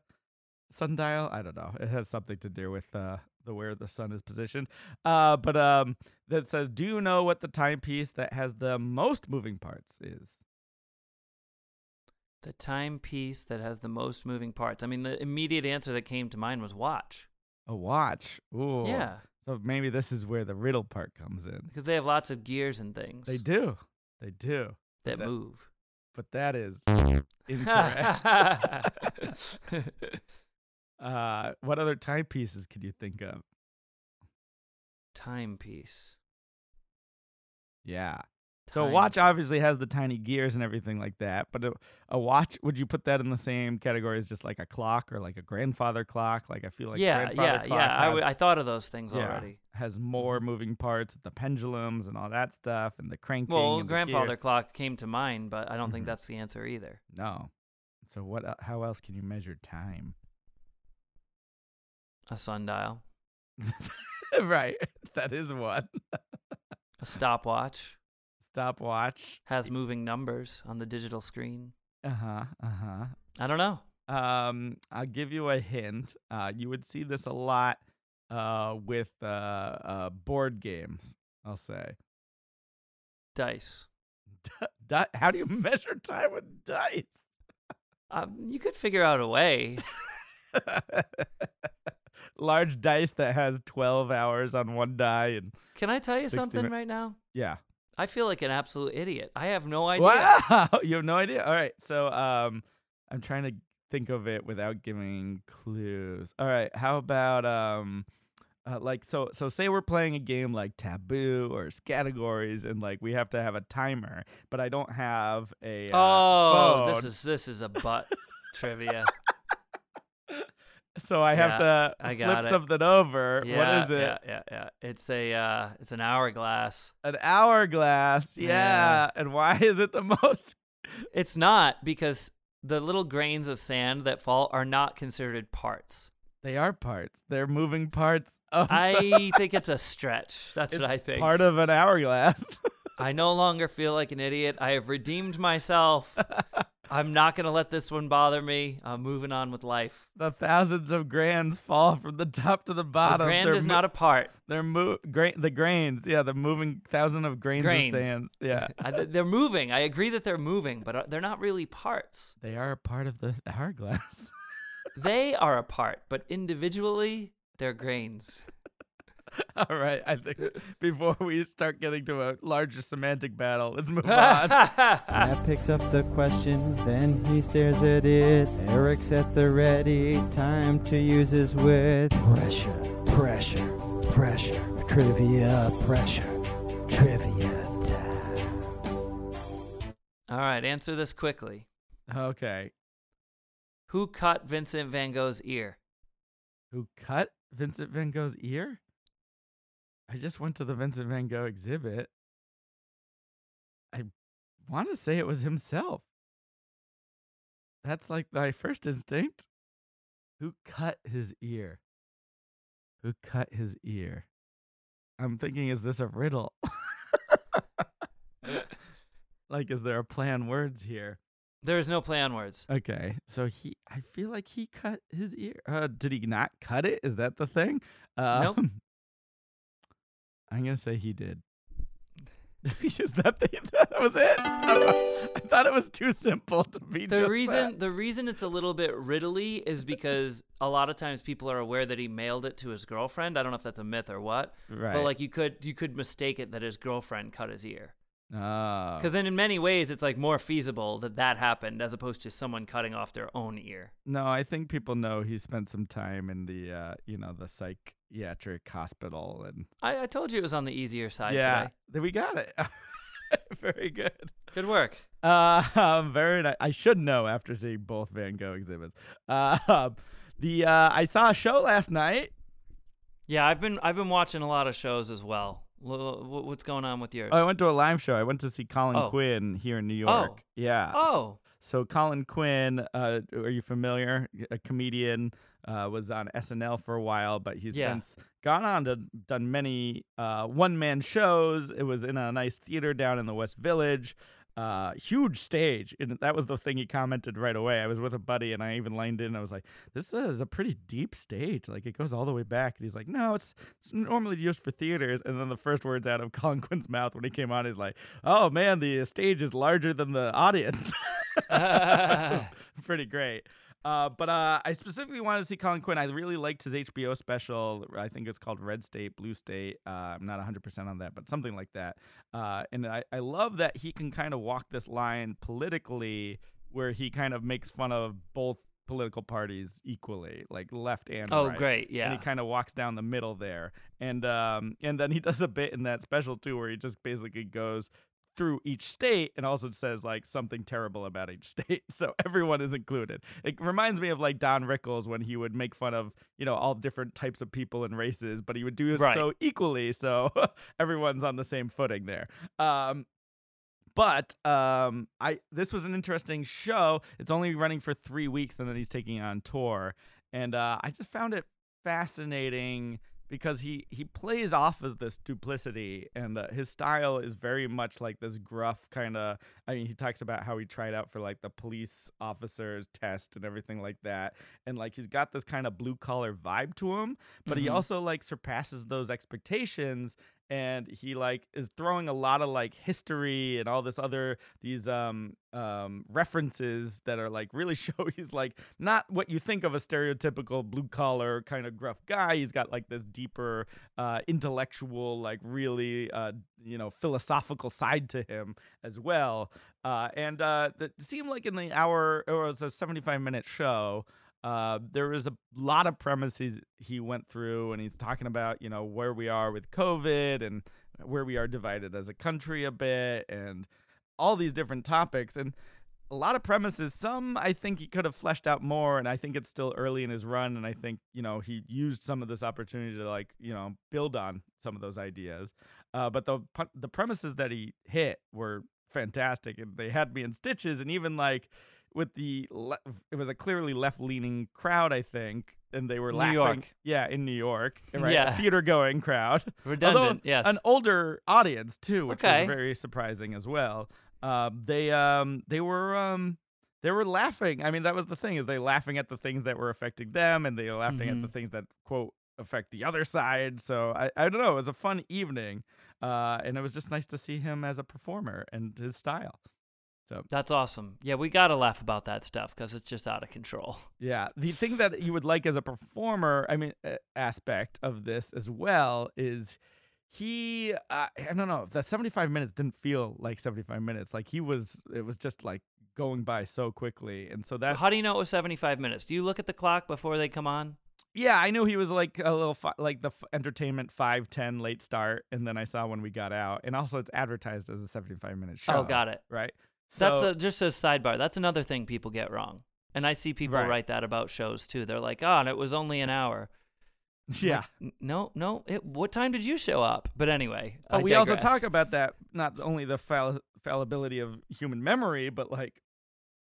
B: sundial? I don't know. It has something to do with uh the where the sun is positioned. Uh, but um, that says, do you know what the timepiece that has the most moving parts is?
A: The timepiece that has the most moving parts. I mean, the immediate answer that came to mind was watch.
B: A watch. Ooh.
A: Yeah,
B: So maybe this is where the riddle part comes in.
A: because they have lots of gears and things
B: They do. They do.
A: that
B: that-
A: move.
B: But that is <laughs> incorrect. <laughs> uh, what other timepieces could you think of?
A: timepiece.
B: Yeah. So a watch obviously has the tiny gears and everything like that, but a, a watch would you put that in the same category as just like a clock or like a grandfather clock? Like I feel like
A: yeah, yeah, yeah. I,
B: has,
A: w- I thought of those things
B: yeah,
A: already.
B: has more moving parts, the pendulums and all that stuff, and the cranking.
A: Well,
B: and the
A: grandfather clock came to mind, but I don't think
B: Mhm.
A: that's the answer either.
B: No. So what? How else can you measure time?
A: A sundial, <laughs>
B: right. <laughs> That is one. <laughs>
A: a stopwatch
B: Stopwatch.
A: has moving numbers on the digital screen.
B: Uh huh. Uh huh.
A: I don't know.
B: Um, I'll give you a hint. Uh, you would see this a lot uh, with uh, uh, board games. I'll say.
A: Dice. <laughs>
B: Di- how do you <laughs> measure time with dice?
A: Um, you could figure out a way. <laughs>
B: Large dice that has 12 hours on one die and
A: Can I tell you something right now?
B: yeah.
A: I feel like an absolute idiot. I have no idea.
B: Wow, <laughs> you have no idea. All right, so um, I'm trying to think of it without giving clues. All right, how about um, uh, like so so say we're playing a game like Taboo or Categories, and like we have to have a timer, but I don't have a uh,
A: Oh, this is this is a butt <laughs> trivia.
B: So I have to
A: I
B: flip
A: it.
B: something over.
A: Yeah,
B: what is it?
A: Yeah, yeah, yeah. It's a uh, it's an hourglass.
B: An hourglass. Yeah.
A: Yeah.
B: and why <laughs> is it the most?
A: It's not because the little grains of sand that fall are not considered parts.
B: They are parts. They're moving parts. Of
A: I think it's a <laughs> stretch. That's
B: it's
A: what I think.
B: Part of an hourglass.
A: I no longer feel like an idiot. I have redeemed myself. <laughs> I'm not going to let this one bother me. I'm moving on with life.
B: the thousands of grains fall from the top to the
A: The
B: bottom.
A: grand
B: they're
A: is
B: mo-
A: not a part.
B: They're mo- gra- the grains. Yeah, the moving thousand of grains,
A: Grains.
B: of sands. Yeah, <laughs>
A: I- they're moving. I agree that they're moving, but uh, they're not really parts.
B: they are a part of the hourglass. <laughs>
A: They are a part, but individually, they're grains. <laughs>
B: All right, I think <laughs> before we start getting to a larger semantic battle, let's move <laughs> on.
C: Mat picks up the question, then he stares at it. Eric's at the ready, time to use his wit. Pressure, pressure, pressure. Trivia, pressure, trivia time.
A: All right, answer this quickly.
B: okay,
A: Who cut Vincent Van Gogh's ear?
B: who cut Vincent Van Gogh's ear? I just went to the Vincent Van Gogh exhibit. I want to say it was himself. That's like my first instinct. Who cut his ear? Who cut his ear? I'm thinking, is this a riddle? <laughs> like, is there a play on words here?
A: There is no play on words.
B: Okay, so he, I feel like he cut his ear. Uh, did he not cut it? Is that the thing? Um,
A: Nope.
B: I'm gonna say he did. <laughs> Is that the, <laughs> that was it? <laughs> I thought it was too simple to be
A: The reason
B: that.
A: the reason it's a little bit riddly is because a lot of times people are aware that he mailed it to his girlfriend. I don't know if that's a myth or what,
B: right?
A: but like you could you could mistake it that his girlfriend cut his ear.
B: oh,
A: Because then in many ways it's like more feasible that that happened as opposed to someone cutting off their own ear.
B: no, I think people know he spent some time in the, uh, you know, the psychiatric hospital and
A: I, I told you it was on the easier side
B: yeah,
A: today.
B: then we got it. <laughs> Very good.
A: Good work.
B: Uh, um, <laughs> very nice. I should know after seeing both Van Gogh exhibits. Uh, the uh, I saw a show last night.
A: Yeah, I've been I've been watching a lot of shows as well. What's going on with yours?
B: Oh, I went to a live show. I went to see Colin
A: Oh.
B: Quinn here in New York.
A: Oh.
B: Yeah.
A: oh,
B: So Colin Quinn, uh, are you familiar? A comedian, uh, was on SNL for a while, but he's
A: Yeah.
B: since gone on to done many uh, one man shows. It was in a nice theater down in the West Village. Uh, huge stage, and that was the thing he commented right away. I was with a buddy, and I even lined in. I was like, "This is a pretty deep stage. Like it goes all the way back." And he's like, "No, it's, it's normally used for theaters." And then the first words out of <laughs> Colin Quinn's mouth when he came on is like, "Oh man, the stage is larger than the audience." <laughs> <laughs> Pretty great. Uh, but uh, I specifically wanted to see Colin Quinn. I really liked his HBO special. I think it's called Red State, Blue State. Uh, I'm not 100% on that, but something like that. Uh, and I, I love that he can kind of walk this line politically where he kind of makes fun of both political parties equally, like left and
A: oh
B: right
A: great, yeah.
B: and he kind of walks down the middle there and um and then he does a bit in that special too where he just basically goes through each state and also says like something terrible about each <laughs> state so everyone is included. It reminds me of like don rickles when he would make fun of you know all different types of people and races but he would do it
A: Right.
B: so equally so <laughs> everyone's on the same footing there. Um but um i this was an interesting show. It's only running for three weeks and then he's taking on tour. And uh i just found it fascinating because he he plays off of this duplicity and uh, his style is very much like this gruff kind of i mean he talks about how he tried out for like the police officers test and everything like that and like he's got this kind of blue collar vibe to him but he
A: Mhm.
B: also like surpasses those expectations and he like is throwing a lot of like history and all this other these um um references that are like really <laughs> show he's like not what you think of a stereotypical blue collar kind of gruff guy. He's got like this deeper uh intellectual like really uh you know philosophical side to him as well. Uh and uh it seemed like in the hour or it was a 75 minute show uh, there was a lot of premises he went through, and he's talking about you know where we are with COVID and where we are divided as a country a bit, and all these different topics, and a lot of premises. Some I think he could have fleshed out more, and I think it's still early in his run, and I think you know he used some of this opportunity to like you know build on some of those ideas. Uh, but the the premises that he hit were fantastic, and they had me in stitches, and even like with the le- it was a clearly left leaning crowd, I think, and they were
A: New
B: laughing.
A: York.
B: Yeah, in New York, <laughs> right?
A: Yeah.
B: theater going crowd. <laughs>
A: Redundant.
B: Although
A: yes.
B: an older audience too, which
A: Okay.
B: was very surprising as well. Uh, they um they were um they were laughing. I mean, that was the thing is they laughing at the things that were affecting them, and they were laughing at the
A: Mhm.
B: things that quote affect the other side. So I I don't know. It was a fun evening, uh, and it was just nice to see him as a performer and his style.
A: That's awesome. Yeah, we got to laugh about that stuff because it's just out of control. <laughs>
B: Yeah, the thing that you would like as a performer, I mean, aspect of this as well is he. Uh, I don't know. The seventy-five minutes didn't feel like seventy-five minutes. Like he was. It was just like going by so quickly, and so that.
A: How do you know it was 75 minutes? Do you look at the clock before they come on?
B: Yeah, I knew he was like a little fi- like the f- entertainment five ten late start, and then I saw when we got out, and also it's advertised as a seventy-five minute show.
A: Oh, got it.
B: Right.
A: That's a, just a sidebar. That's another thing people get wrong. And I see people
B: Right.
A: write that about shows too. They're like, "Oh, and it was only an hour." <laughs>
B: Yeah.
A: like, no, no. It, what time did you show up? But anyway,
B: Oh, we also talk about that not only the fall- fallibility of human memory, but like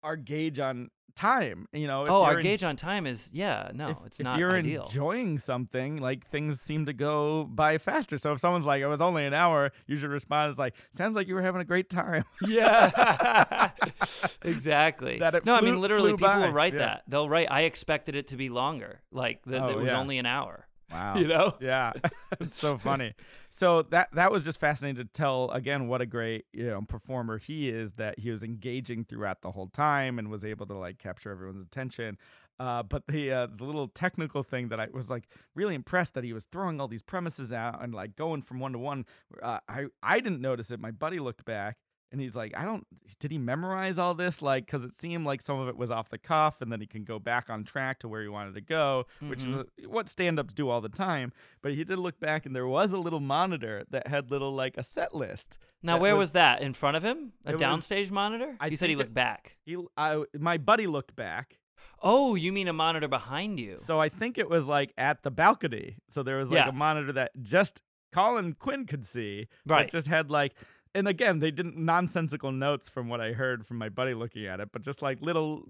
B: our gauge on time. You know, if
A: Oh, our
B: en-
A: gauge on time is yeah. No,
B: if,
A: it's
B: if
A: not
B: you're
A: ideal.
B: enjoying something, like things seem to go by faster. So if someone's like, "It was only an hour," you should respond as like, "Sounds like you were having a great time." <laughs>
A: yeah, <laughs> exactly.
B: That
A: no, I mean literally, people
B: by,
A: will write
B: yeah.
A: that. They'll write, "I expected it to be longer." Like that
B: Oh,
A: it was
B: yeah.
A: only an hour.
B: Wow.
A: You know? <laughs>
B: Yeah, <laughs> it's so funny. So that that was just fascinating to tell again what a great you know performer he is. That he was engaging throughout the whole time and was able to like capture everyone's attention. Uh, but the uh, the little technical thing that I was like really impressed that he was throwing all these premises out and like going from one to one. Uh, I I didn't notice it. My buddy looked back and he's like, I don't. Did he memorize all this? Like, because it seemed like some of it was off the cuff, and then he can go back on track to where he wanted to go, which
A: Mhm.
B: is what stand-ups do all the time. But he did look back, and there was a little monitor that had little like a set list.
A: Now, where was, that? In front of him? A
B: It was-
A: downstage monitor?
B: I
A: you said he
B: think it-
A: looked back.
B: He, I, my buddy looked back,
A: Oh, you mean a monitor behind you?
B: so I think it was like at the balcony. So there was like
A: Yeah.
B: a monitor that just Colin Quinn could see,
A: Right.
B: But just had like. And again, they didn't nonsensical notes from what I heard from my buddy looking at it, but just like little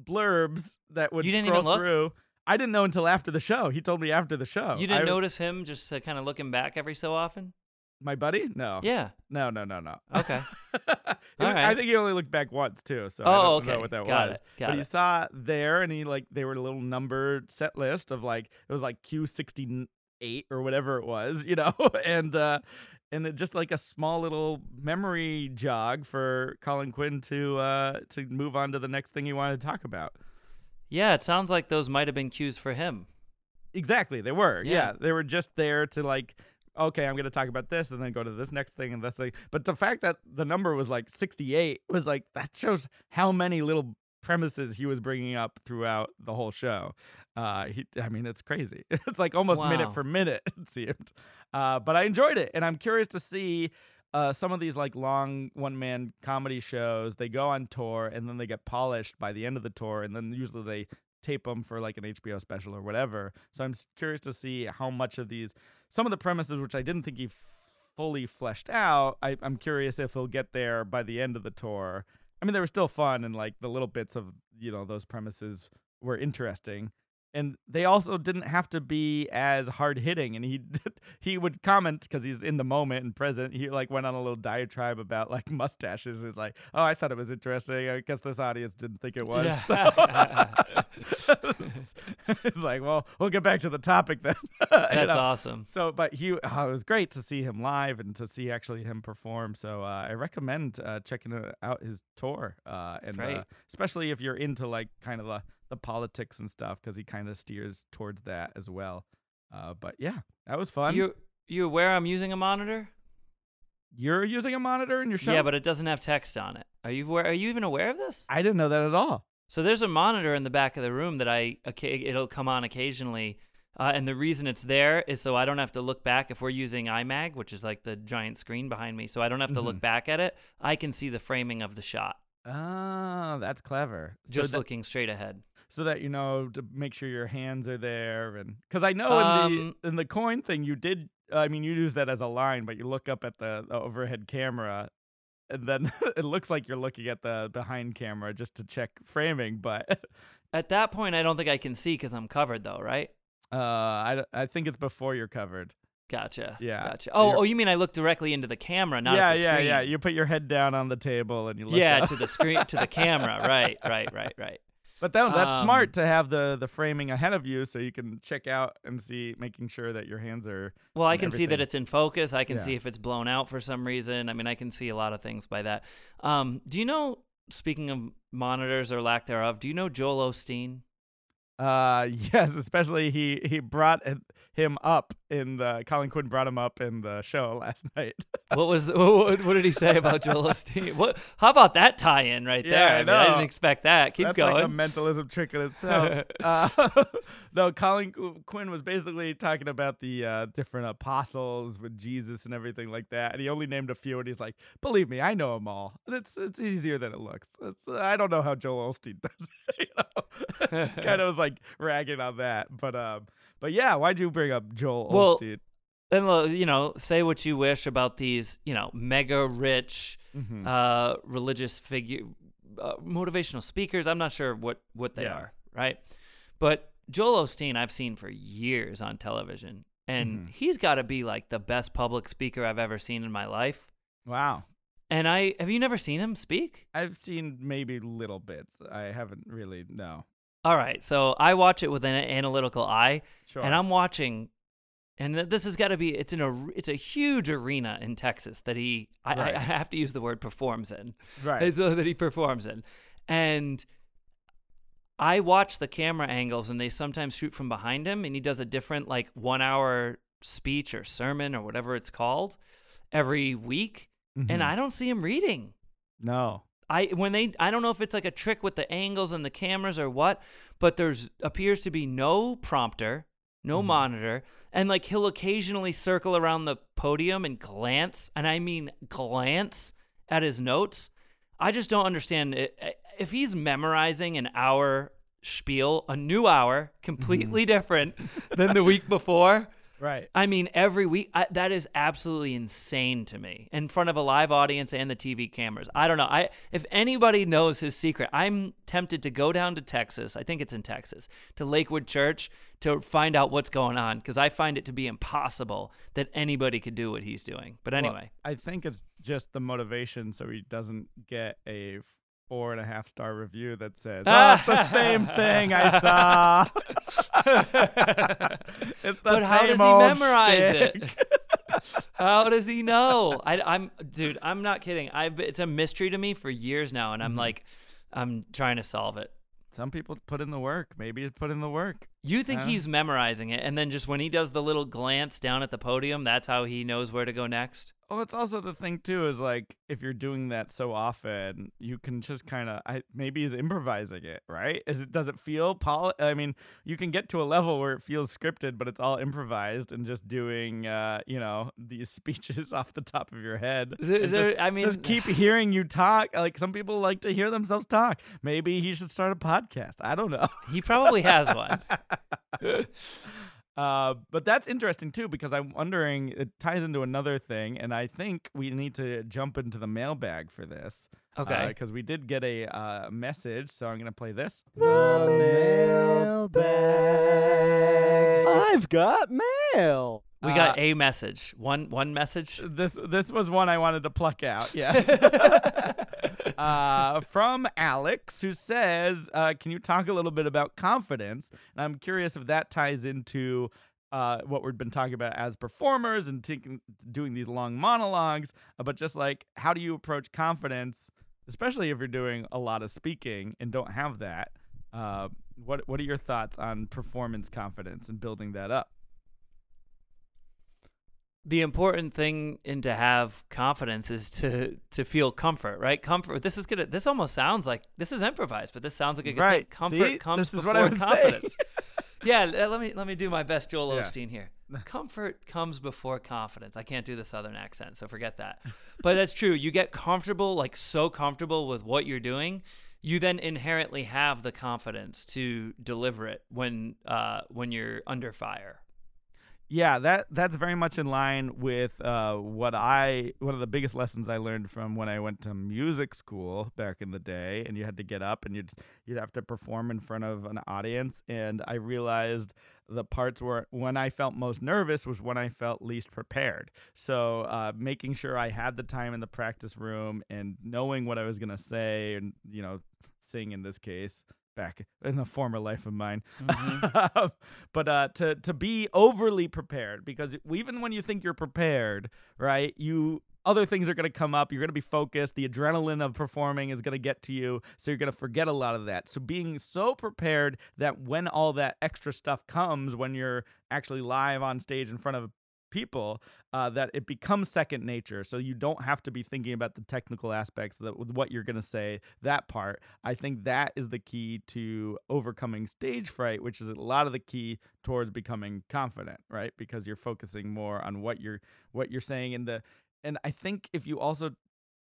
B: blurbs that would
A: You didn't
B: scroll
A: even look?
B: through. I didn't know until after the show. He told me after the show.
A: you didn't
B: I-
A: notice him just uh, kind of looking back every so often?
B: my buddy? No.
A: Yeah.
B: No, no, no, no.
A: Okay. <laughs>
B: I think he only looked back once too, so I
A: oh,
B: don't
A: okay.
B: know what that
A: Got
B: was.
A: it. Got
B: but
A: it.
B: he saw there, and he like they were a little numbered set list of like it was like Q sixty eight or whatever it was, you know, <laughs> and uh and it just like a small little memory jog for Colin Quinn to uh to move on to the next thing he wanted to talk about.
A: Yeah, it sounds like those might have been cues for him.
B: Exactly, they were. Yeah.
A: Yeah.
B: they were just there to like, okay, I'm going to talk about this and then go to this next thing and this thing. But the fact that the number was like 68 was like that shows how many little premises he was bringing up throughout the whole show. Uh, he, I mean, it's crazy. <laughs> It's like almost minute for minute <laughs> it seemed. Uh, but I enjoyed it, and I'm curious to see. Uh, some of these like long one man comedy shows, they go on tour and then they get polished by the end of the tour, and then usually they tape them for like an HBO special or whatever. So I'm curious to see how much of these, some of the premises which I didn't think he f- fully fleshed out. I, I'm curious if he'll get there by the end of the tour. I mean, they were still fun and like the little bits of you know those premises were interesting. And they also didn't have to be as hard hitting. And he <laughs> he would comment because he's in the moment and present. He like went on a little diatribe about like <laughs> mustaches. He's like, oh, I thought it was interesting. I guess this audience didn't think it was.
A: Yeah.
B: So <laughs> it's like, well, we'll get back to the topic then. You
A: That's
B: know?
A: awesome.
B: So, but he, oh, it was great to see him live and to see actually him perform. So, uh, I recommend uh, checking out his tour, uh, and uh, especially if you're into like kind of the, the politics and stuff, because he kind of steers towards that as well. Uh, but yeah, that was fun.
A: You you aware I'm using a monitor?
B: You're using a monitor in your show?
A: Yeah, but it doesn't have text on it. Are you aware, are you even aware of this?
B: I didn't know that at all.
A: So there's a monitor in the back of the room that I okay, it'll come on occasionally. Uh, and the reason it's there is so I don't have to look back if we're using iMag, which is like the giant screen behind me. So I don't have to look
B: Mhm.
A: back at it. I can see the framing of the shot
B: Oh, that's clever. So
A: just
B: that-
A: looking straight ahead.
B: So that you know to make sure your hands are there and because i know in
A: Um,
B: the in the coin thing you did i mean you use that as a line but you look up at the, the overhead camera and then <laughs> it looks like you're looking at the behind camera just to check framing but <laughs>
A: At that point, I don't think I can see because I'm covered though, right?
B: uh I, I think it's before you're covered
A: Gotcha.
B: Yeah.
A: Gotcha. Oh,
B: You're-
A: oh, you mean I look directly into the camera, not
B: yeah
A: at the
B: yeah yeah you put your head down on the table and you look
A: yeah,
B: up.
A: to the screen, to the camera. Right, right, right, right.
B: But that, that's
A: um,
B: smart to have the the framing ahead of you so you can check out and see making sure that your hands are
A: Well, I can see that it's in focus. I can
B: Yeah.
A: see if it's blown out for some reason. I mean, I can see a lot of things by that. Um, do you know? Speaking of monitors or lack thereof, do you know Joel Osteen?
B: Uh, <laughs> yes, especially he he brought him up in the Colin Quinn brought him up in the show <laughs> last night.
A: What was <laughs> what, what did he say about Joel Osteen? What? How about that tie-in right
B: Yeah,
A: there?
B: I
A: mean, I didn't expect that. Keep
B: That's
A: going.
B: like a mentalism trick in itself. uh, no, Colin Quinn was basically talking about the uh, different apostles with Jesus and everything like that, and he only named a few, and he's like, "Believe me, I know them all. It's it's easier than it looks. It's, I don't know how Joel Osteen does it. you know? Just kind of was like ragging on that, but um, but yeah, why'd you bring up Joel
A: Well,
B: Osteen?
A: and you know, say what you wish about these, you know, mega rich
B: Mhm.
A: uh, religious figure, uh, motivational speakers. I'm not sure what what they
B: Yeah.
A: are, right? But Joel Osteen, I've seen for years on television, and
B: Mhm.
A: he's got to be like the best public speaker I've ever seen in my life.
B: Wow.
A: And I have you never seen him speak?
B: I've seen maybe little bits. I haven't really no.
A: All right, so I watch it with an analytical eye,
B: Sure.
A: and I'm watching. And this has got to be it's in a it's a huge arena in Texas that he I, I,
B: Right.
A: I have to use the word performs in. <laughs>
B: right.
A: so that he performs in. And I watch the camera angles and they sometimes shoot from behind him and he does a different like 1 hour speech or sermon or whatever it's called every week
B: Mhm.
A: and I don't see him reading.
B: no.
A: I when they I don't know if it's like a trick with the angles and the cameras or what, but there's appears to be no prompter, no
B: Mhm.
A: monitor, and like he'll occasionally circle around the podium and glance, and I mean glance at his notes. I just don't understand it. if he's memorizing an hour spiel, a new hour, completely different than the week before. <laughs>
B: Right.
A: I mean, every week, I, that is absolutely insane to me in front of a live audience and the TV cameras. I don't know. I if anybody knows his secret, I'm tempted to go down to Texas. I think it's in Texas to Lakewood Church to find out what's going on because I find it to be impossible that anybody could do what he's doing. But
B: Well,
A: anyway,
B: I think it's just the motivation so he doesn't get a four and a half star review that says, <laughs> "Oh, it's the same thing I saw." <laughs> it's the
A: but how does he memorize
B: shtick.
A: it? how does he know? I, I'm, dude. I'm not kidding. I've it's a mystery to me for years now, and I'm
B: Mm-hmm.
A: like, I'm trying to solve it.
B: Some people put in the work. Maybe he's put in the work.
A: You think he's memorizing it, and then just when he does the little glance down at the podium, that's how he knows where to go next.
B: Oh, it's also the thing too is like if you're doing that so often, you can just kind of I maybe he's improvising it, right? Is it does it feel poli- I mean, you can get to a level where it feels scripted, but it's all improvised and just doing uh, you know, these <laughs> speeches off the top of your head.
A: There- there-
B: just,
A: I mean-
B: just keep <laughs> hearing you talk. Like some people like to hear themselves talk. Maybe he should start a podcast. I don't know.
A: He probably has one. <laughs> <laughs>
B: Uh, but that's interesting too because I'm wondering it ties into another thing, and I think we need to jump into the mailbag for this.
A: Okay.
B: Because we did get a uh, message, so I'm gonna play this.
C: The mailbag. I've got mail.
A: we
B: Uh,
A: got a message. One one message.
B: This this was one I wanted to pluck out. Yes. <laughs> <laughs> uh, from Alex, who says, uh, "Can you talk a little bit about confidence?" And I'm curious if that ties into uh, what we've been talking about as performers and taking, doing these long monologues. uh, but just like, how do you approach confidence, especially if you're doing a lot of speaking and don't have that? Uh, what What are your thoughts on performance confidence and building that up?
A: The important thing in to have confidence is to to feel comfort, right? Comfort. This is gonna. This almost sounds like this is improvised, but this sounds like a good
B: Right.
A: thing. Comfort
B: See?
A: comes
B: This is
A: before
B: what I was saying.
A: confidence. <laughs> yeah, let me let me do my best Joel
B: Yeah.
A: Osteen here. <laughs> Comfort comes before confidence. I can't do the southern accent, so forget that. But that's true. You get comfortable, like so comfortable with what you're doing, you then inherently have the confidence to deliver it when uh when you're under fire.
B: Yeah, that that's very much in line with uh, what I one of the biggest lessons I learned from when I went to music school back in the day, and you had to get up and you'd you'd have to perform in front of an audience, and I realized the parts where when I felt most nervous was when I felt least prepared. So uh, making sure I had the time in the practice room and knowing what I was gonna say, and you know, sing in this case back in a former life of mine <laughs> but uh, to to be overly prepared because even when you think you're prepared, right? You other things are going to come up. You're going to be focused. The adrenaline of performing is going to get to you, so you're going to forget a lot of that. So being so prepared that when all that extra stuff comes, when you're actually live on stage in front of people uh, that it becomes second nature. So you don't have to be thinking about the technical aspects that what you're going to say that part. I think that is the key to overcoming stage fright which is a lot of the key towards becoming confident right? Because you're focusing more on what you're what you're saying in the and i think if you also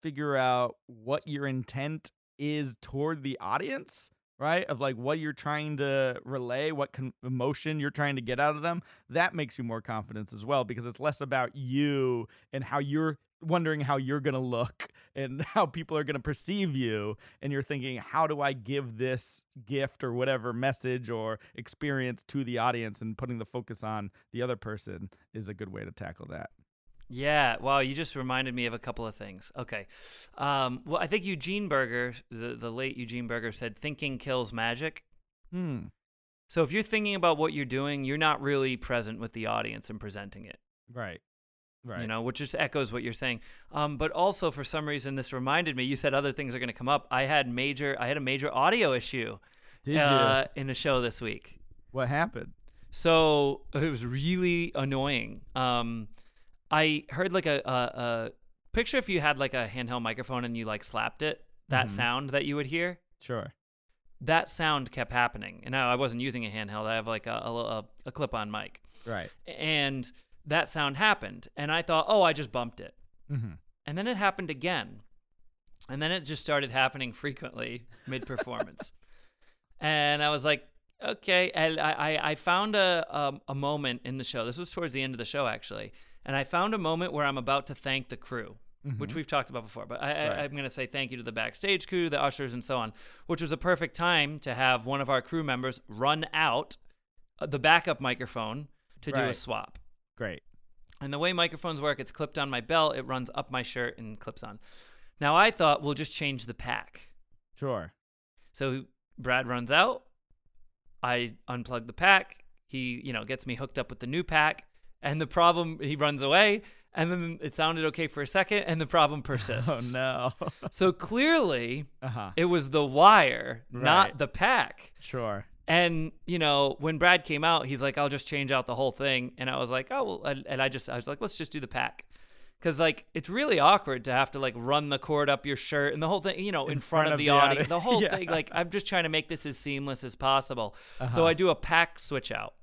B: figure out what your intent is toward the audience right of like what you're trying to relay what con- emotion you're trying to get out of them that makes you more confident as well because it's less about you and how you're wondering how you're going to look <laughs> and how people are going to perceive you and you're thinking how do i give this gift or whatever message or experience to the audience? and putting the focus on the other person is a good way to tackle that
A: Yeah, wow, you just reminded me of a couple of things. Okay. Um, well, I think Eugene Burger, the, the late Eugene Burger, said thinking kills magic.
B: hmm
A: So if you're thinking about what you're doing, you're not really present with the audience and presenting it.
B: right right
A: You know, which just echoes what you're saying. Um, but also, for some reason, this reminded me. You said other things are going to come up. I had major. I had a major audio issue
B: did
A: uh, in a show this week.
B: what happened
A: So it was really annoying. Um, I heard like a, a, a picture if you had like a handheld microphone and you like slapped it, that
B: Mhm.
A: sound that you would hear,
B: sure
A: that sound kept happening. And now I wasn't using a handheld, I have like a, a, a clip on mic.
B: right
A: And that sound happened. And I thought, oh, I just bumped it.
B: mm-hmm.
A: And then it happened again. And then it just started happening frequently mid performance. <laughs> and I was like, okay. And I, I, I found a, um, a moment in the show. This was towards the end of the show, actually. And I found a moment where I'm about to thank the crew, which we've talked about before. But I,
B: Right.
A: I, I'm going to say thank you to the backstage crew, the ushers, and so on, which was a perfect time to have one of our crew members run out uh, the backup microphone to do a swap.
B: great
A: And the way microphones work, it's clipped on my belt, it runs up my shirt and clips on. Now I thought we'll just change the pack.
B: sure
A: So Brad runs out, I unplug the pack, he, you know, gets me hooked up with the new pack, and the problem he runs away, and then it sounded okay for a second, and the problem <laughs> persists.
B: oh no
A: So clearly
B: uh-huh
A: it was the wire,
B: Right.
A: not the pack.
B: sure
A: And you know, when Brad came out, he's like, "I'll just change out the whole thing," and I was like, "Oh," well, and, and I just, I was like, "Let's just do the pack," because like it's really awkward to have to like run the cord up your shirt and the whole thing, you know, in, front, of the, audience,
B: audi-
A: the whole <laughs>
B: Yeah.
A: thing. Like I'm just trying to make this as seamless as possible. So
B: Uh-huh.
A: I do a pack switch out,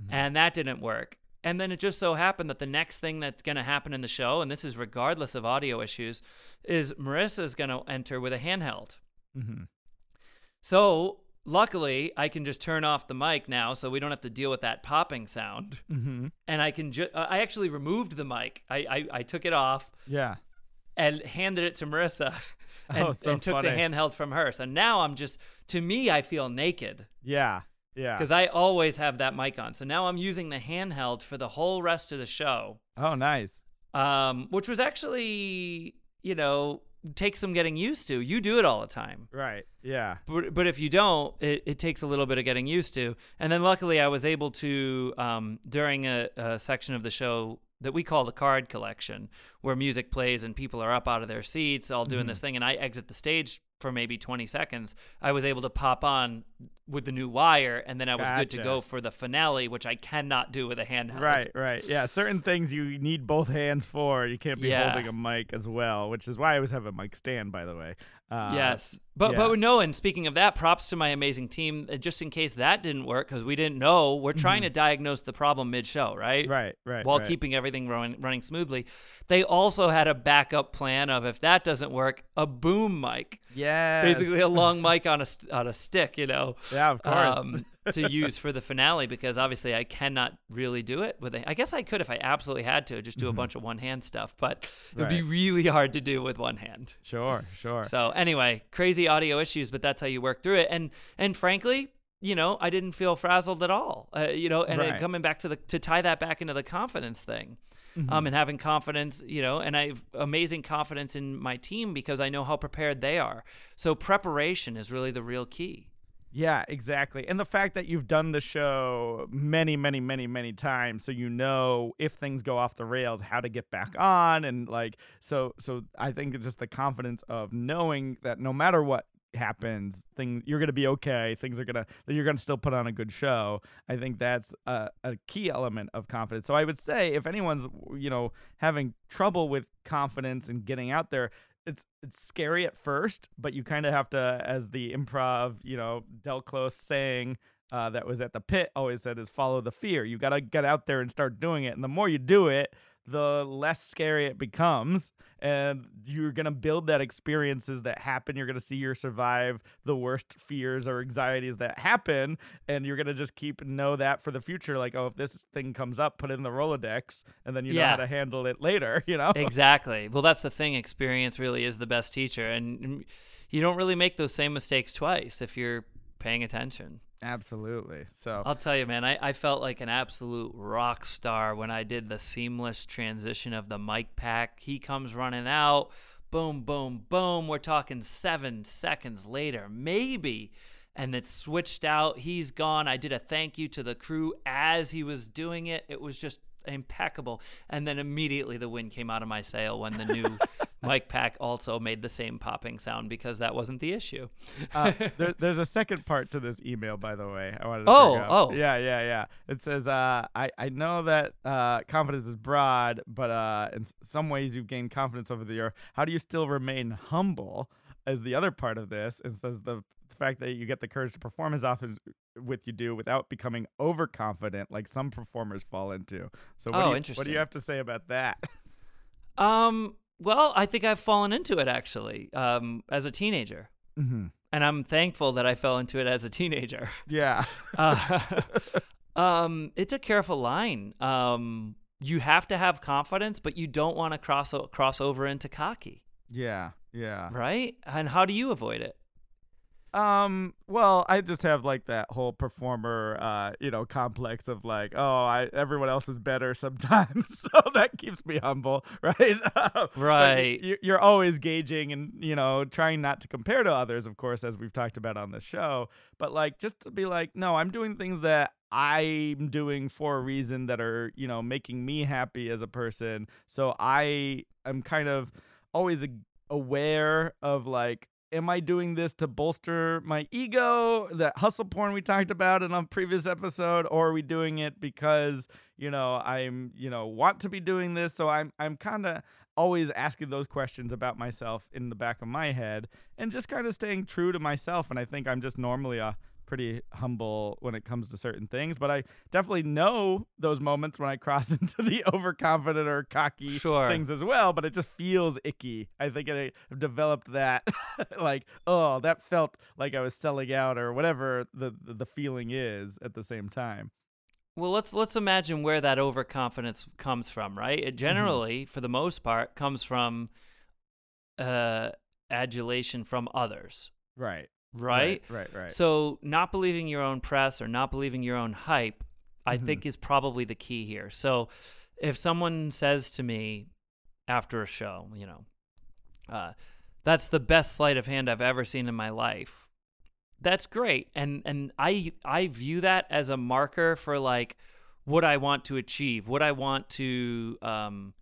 B: Mm-hmm.
A: and that didn't work. And then it just so happened that the next thing that's going to happen in the show, and this is regardless of audio issues, is Marissa's going to enter with a handheld.
B: mm-hmm.
A: So luckily, I can just turn off the mic now, so we don't have to deal with that popping sound.
B: Mm-hmm.
A: And I can ju- uh, I actually removed the mic. I, I I took it off
B: Yeah.
A: and handed it to Marissa, <laughs> and,
B: Oh, so
A: and took the handheld from her. So now I'm just to me, I feel naked
B: Yeah. Yeah.
A: because I always have that mic on. So now I'm using the handheld for the whole rest of the show,
B: oh, nice.
A: um, which was actually, you know, takes some getting used to. You do it all the time.
B: Right. Yeah.
A: But, but if you don't, it, it takes a little bit of getting used to. And then luckily, I was able to, um, during a, a section of the show that we call the card collection, where music plays and people are up out of their seats, all doing this thing, and I exit the stage for maybe 20 seconds, I was able to pop on with the new wire, and then I was good to go for the finale, which I cannot do with a handheld.
B: Right, right. Yeah, certain things you need both hands for. You can't be
A: Yeah.
B: holding a mic as well, which is why I always have a mic stand, by the way. Uh,
A: yes, but
B: yeah.
A: but no. And speaking of that, props to my amazing team. uh, Just in case that didn't work, because we didn't know, we're trying to diagnose the problem mid-show, right?
B: Mm-hmm. Right, right.
A: while
B: right.
A: keeping everything running, running smoothly. They also had a backup plan of if that doesn't work, a boom mic,
B: Yeah,
A: basically a long <laughs> mic on a on a stick, you know,
B: Yeah, of course.
A: um, to use for the finale because obviously I cannot really do it with a. I guess I could if I absolutely had to, just do a bunch of one hand stuff, but it would be
B: Mm-hmm.
A: Really hard to do with one hand.
B: sure, sure.
A: So anyway, crazy audio issues, but that's how you work through it. And and frankly, you know, I didn't feel frazzled at all. Uh, you know, and
B: Right.
A: it, coming back to the to tie that back into the confidence thing. Um, and having confidence, you know, and I have amazing confidence in my team because I know how prepared they are. So preparation is really the real key.
B: Yeah, exactly. And the fact that you've done the show many, many, many, many times, so you know if things go off the rails, how to get back on, and like so. So I think it's just the confidence of knowing that no matter what happens, things you're gonna be okay. Things are gonna you're gonna still put on a good show. I think that's a, a key element of confidence. So I would say if anyone's you know having trouble with confidence and getting out there, it's it's scary at first, but you kind of have to, as the improv, you know, Del Close saying uh, that was at the pit always said is follow the fear. You got to get out there and start doing it, and the more you do it, the less scary it becomes, and you're gonna build that experiences that happen. You're gonna see you survive the worst fears or anxieties that happen, and you're gonna just keep know that for the future. Like, oh, if this thing comes up, put it in the Rolodex, and then you know how to handle it later. <laughs> You know.
A: exactly. Well, that's the thing. Experience really is the best teacher, and and you don't really make those same mistakes twice if you're paying attention.
B: Absolutely. So
A: I'll tell you, man, I, I felt like an absolute rock star when I did the seamless transition of the mic pack. He comes running out, boom, boom, boom. We're talking seven seconds later, maybe. And it switched out. He's gone. I did a thank you to the crew as he was doing it. It was just impeccable. And then immediately the wind came out of my sail when the new <laughs> mic pack also made the same popping sound because that wasn't the issue.
B: uh, <laughs> there, there's a second part to this email, by the way. I wanted to
A: Oh, oh.
B: yeah, yeah, yeah. It says, uh, I I know that uh, confidence is broad, but uh, in some ways you've gained confidence over the year. How do you still remain humble? As the other part of this, it says the the fact that you get the courage to perform as often as with you do without becoming overconfident, like some performers fall into. So, what,
A: Oh,
B: do, you, what do you have to say about that? <laughs>
A: Um, well, I think I've fallen into it actually um, as a teenager.
B: mm-hmm.
A: and I'm thankful that I fell into it as a teenager. <laughs>
B: Yeah. <laughs>
A: Uh, um, it's a careful line. Um, you have to have confidence, but you don't want to cross cross over into cocky,
B: yeah. Yeah.
A: right? And how do you avoid it?
B: Um, well, I just have like that whole performer uh, you know, complex of like, oh, I everyone else is better <laughs> sometimes. <laughs> so that keeps me humble, <laughs> right?
A: Right.
B: you, you're always gauging and, you know, trying not to compare to others, of course, as we've talked about on the show, but like just to be like, no, I'm doing things that I'm doing for a reason that are, you know, making me happy as a person. So I am kind of always a- aware of like am I doing this to bolster my ego, that hustle porn we talked about in a previous episode, or are we doing it because, you know, I'm, you know, want to be doing this? So I'm I'm kind of always asking those questions about myself in the back of my head and just kind of staying true to myself and I think I'm just normally a pretty humble when it comes to certain things, but I definitely know those moments when I cross <laughs> into the overconfident or cocky
A: Sure.
B: things as well, but it just feels icky. I think I developed that <laughs> like, oh, that felt like I was selling out or whatever the the, the feeling is at the same time.
A: Well, let's let's imagine where that overconfidence comes from, right? It generally, for the most part, comes from uh, adulation from others,
B: Right.
A: Right?
B: Right, right.
A: So, not believing your own press or not believing your own hype, I
B: Mhm.
A: think is probably the key here. So, if someone says to me after a show, you know, uh, that's the best sleight of hand I've ever seen in my life. That's great, and and I I view that as a marker for like what I want to achieve, what I want to um,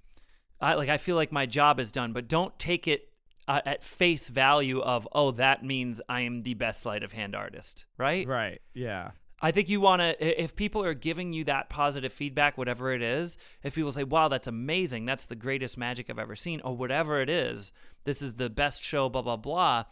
A: I like I feel like my job is done, but don't take it uh, at face value of oh that means I am the best sleight of hand artist, right?
B: right. Yeah.
A: I think you want to if people are giving you that positive feedback whatever it is, if people say wow that's amazing, that's the greatest magic I've ever seen or whatever it is, this is the best show blah blah blah.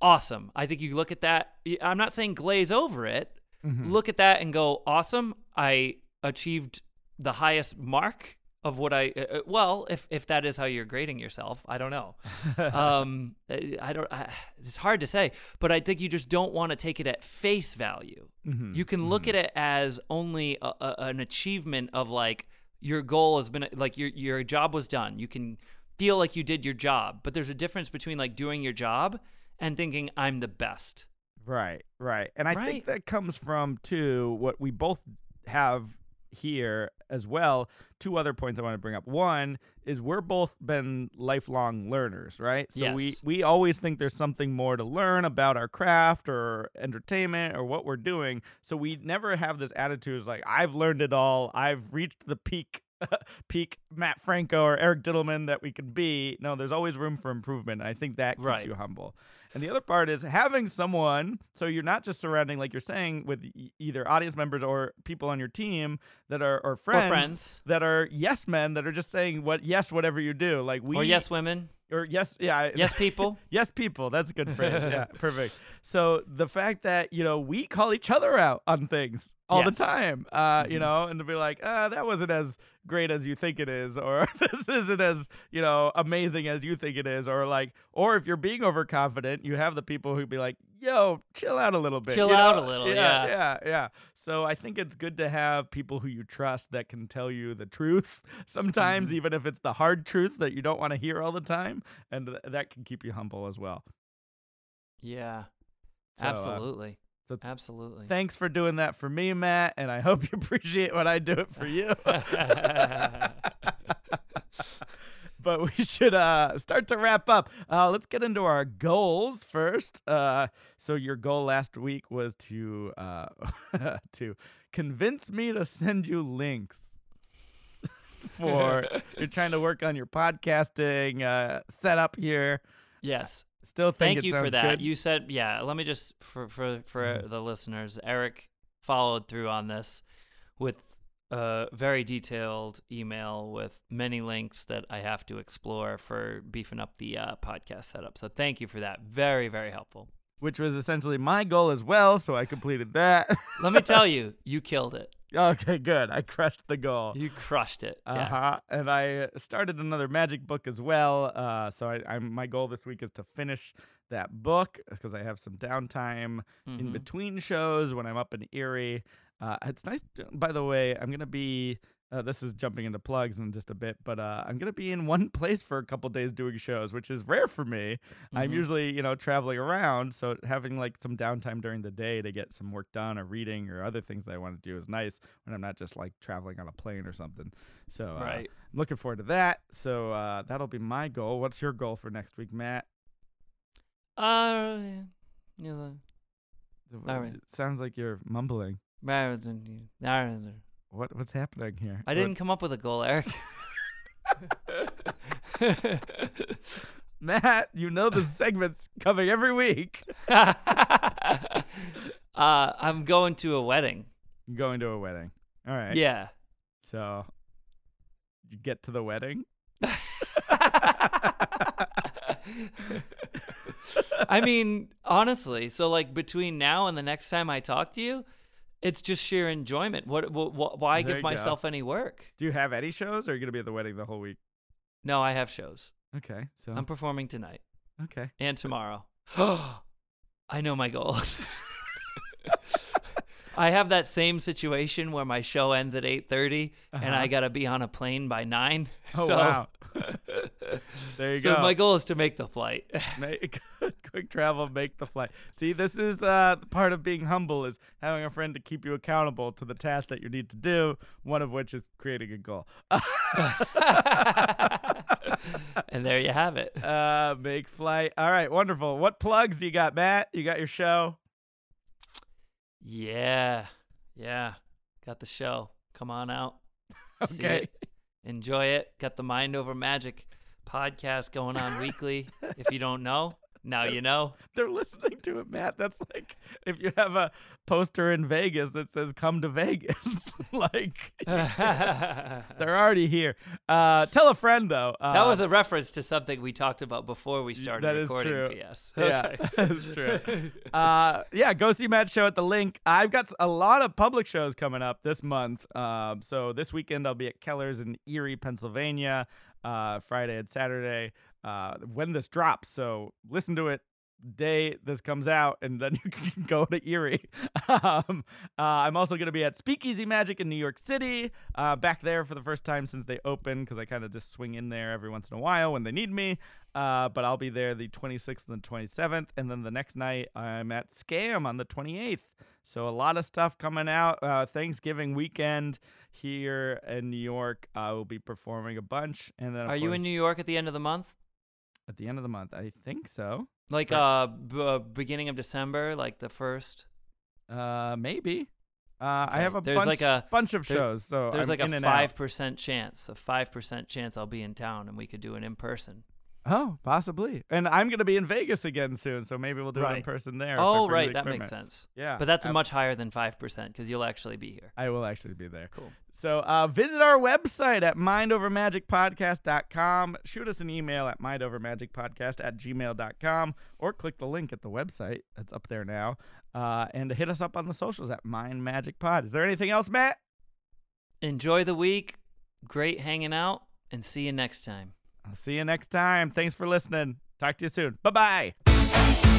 A: Awesome. I think you look at that I'm not saying glaze over it.
B: Mhm.
A: Look at that and go awesome. I achieved the highest mark of what I uh, uh, well, if if that is how you're grading yourself, I don't know. <laughs> um, I don't. I, it's hard to say, but I think you just don't want to take it at face value.
B: Mhm.
A: You can look at it as only a, a, an achievement of like your goal has been like your your job was done. You can feel like you did your job, but there's a difference between like doing your job and thinking I'm the best.
B: Right, right. And I
A: Right.
B: think that comes from too what we both have here as well. Two other points I want to bring up. One is we're both been lifelong learners, right? So we
A: Yes.
B: we always think there's something more to learn about our craft or entertainment or what we're doing. So we never have this attitude like I've learned it all. I've reached the peak <laughs> peak Mat Franco or Eric Dittelman that we can be. No, there's always room for improvement. And I think that keeps
A: Right.
B: you humble. And the other part is having someone, so you're not just surrounding, like you're saying, with e- either audience members or people on your team that are, or friends,
A: Or friends.
B: that are yes men that are just saying what yes whatever you do, like we
A: or yes women.
B: Or yes yeah
A: Yes people. <laughs>
B: yes people that's a good phrase yeah <laughs> perfect so the fact that you know we call each other out on things all
A: Yes.
B: the time uh you
A: Mhm.
B: know and to be like uh that wasn't as great as you think it is or <laughs> this isn't as you know amazing as you think it is or like or if you're being overconfident you have the people who be like yo chill out a little bit
A: Chill
B: you
A: out
B: know?
A: a little,
B: yeah
A: yeah.
B: yeah yeah so i think it's good to have people who you trust that can tell you the truth <laughs> sometimes
A: Mhm.
B: even if it's the hard truth that you don't want to hear all the time and th- that can keep you humble as well
A: Yeah.
B: So, uh,
A: Absolutely.
B: so
A: Absolutely.
B: thanks for doing that for me matt and i hope you <laughs> appreciate when i do it for you <laughs> but we <laughs> should uh start to wrap up uh let's get into our goals first uh so your goal last week was to uh <laughs> to convince me to send you links <laughs> for you're trying to work on your podcasting uh setup here
A: yes.
B: still think
A: Thank
B: it
A: you for that.
B: good.
A: You said, yeah. Let me just for for for
B: Mhm.
A: the listeners. Eric followed through on this with a very detailed email with many links that I have to explore for beefing up the uh, podcast setup. So thank you for that. Very very helpful.
B: which was essentially my goal as well so i completed that <laughs>
A: Let me tell you, you killed it.
B: okay good i crushed the goal
A: You crushed it.
B: Uh
A: Yeah.
B: huh. And I started another magic book as well. Uh, so I, I'm my goal this week is to finish that book because I have some downtime in
A: Mhm.
B: between shows when I'm up in Erie. Uh, it's nice. By the way, I'm gonna be. Uh, this is jumping into plugs in just a bit, but uh, I'm gonna be in one <laughs> place for a couple days doing shows, which is rare for me. I'm
A: Mhm.
B: usually, you know, traveling around, so having like some downtime during the day to get some work done or reading or other things that I want to do is nice when I'm not just like traveling on a plane or something. So uh,
A: Right.
B: I'm looking forward to that. So uh, that'll be my goal. What's your goal for next week, Mat?
A: Uh, yeah. All right.
B: It sounds like you're mumbling. What what's happening here?
A: I didn't come up with a goal, Eric. <laughs> <laughs>
B: Mat, you know the segment's coming every week. <laughs>
A: uh, I'm going to a wedding.
B: Going to a wedding. All right.
A: Yeah.
B: So you get to the wedding.
A: I mean, honestly, so like between now and the next time I talk to you, it's just sheer enjoyment. What, what, what why
B: There
A: give
B: you go.
A: myself any work?
B: Do you have any shows, or are you gonna be at the wedding the whole week?
A: No, I have shows.
B: Okay, so
A: I'm performing tonight
B: okay.
A: and tomorrow. <gasps> I know my goal. <laughs> I have that same situation where my show ends at 8:30 and
B: Uh-huh.
A: I got to be on a plane by 9.
B: Oh
A: so,
B: wow. <laughs> there you
A: so
B: go.
A: my goal is to make the flight. <laughs>
B: Make <laughs> quick travel, make the flight. See, this is uh, part of being humble is having a friend to keep you accountable to the task that you need to do. One of which is creating a goal. <laughs>
A: and there you have it.
B: uh, make flight. All right, wonderful. What plugs you got, Mat? You got your show.
A: Yeah. Yeah. Got the show. Come on out. See
B: Okay.
A: it. Enjoy it. Got the Mind Over Magic podcast going on <laughs> weekly. if you don't know, now you know.
B: They're listening to it, Mat. That's like if you have a poster in Vegas that says "Come to Vegas." <laughs> like <laughs> they're already here. Uh, tell a friend though. Uh,
A: was a reference to something we talked about before we started
B: that is
A: recording.
B: true.
A: P.S.
B: Yeah, that's true. uh, yeah, go see Mat's show at the LINQ. I've got a lot of public shows coming up this month. Um, so this weekend I'll be at Keller's in Erie, Pennsylvania. Uh, Friday and Saturday. Uh, when this drops, so listen to it day this comes out, and then <laughs> you can go to Erie. um, uh, I'm also going to be at Speakeasy Magic in New York City. Uh, back there for the first time since they opened, because I kind of just swing in there every once in a while when they need me. Uh, but I'll be there the 26th and the 27th, and then the next night I'm at Scam on the 28th. So a lot of stuff coming out. Uh, Thanksgiving weekend here in New York. I will be performing a bunch, and then of
A: Are you in New York at the end of the month?
B: at the end of the month? I think so.
A: Like
B: Right.
A: uh, b- uh beginning of December, like the first.
B: Uh, maybe. Uh, I have a
A: There's
B: bunch,
A: like a
B: bunch of
A: there-
B: shows, so
A: there's
B: I'm
A: like a five percent chance, a five percent chance I'll be in town and we could do it in person.
B: Oh, possibly. And I'm gonna be in Vegas again soon, so maybe we'll do it in person there.
A: Oh, right,
B: the
A: that makes sense.
B: Yeah,
A: But that's
B: ab-
A: much higher than five percent because you'll actually be here.
B: I will actually be there.
A: Cool.
B: So uh, visit our website at mindovermagicpodcast.com. Shoot us an email at mindovermagicpodcast at gmail.com or click the link at the website. That's up there now. Uh, and hit us up on the socials at Mind Magic Pod. Is there anything else, Mat?
A: Enjoy the week. Great hanging out, and see you next time.
B: I'll see you next time. Thanks for listening. Talk to you soon. Bye bye.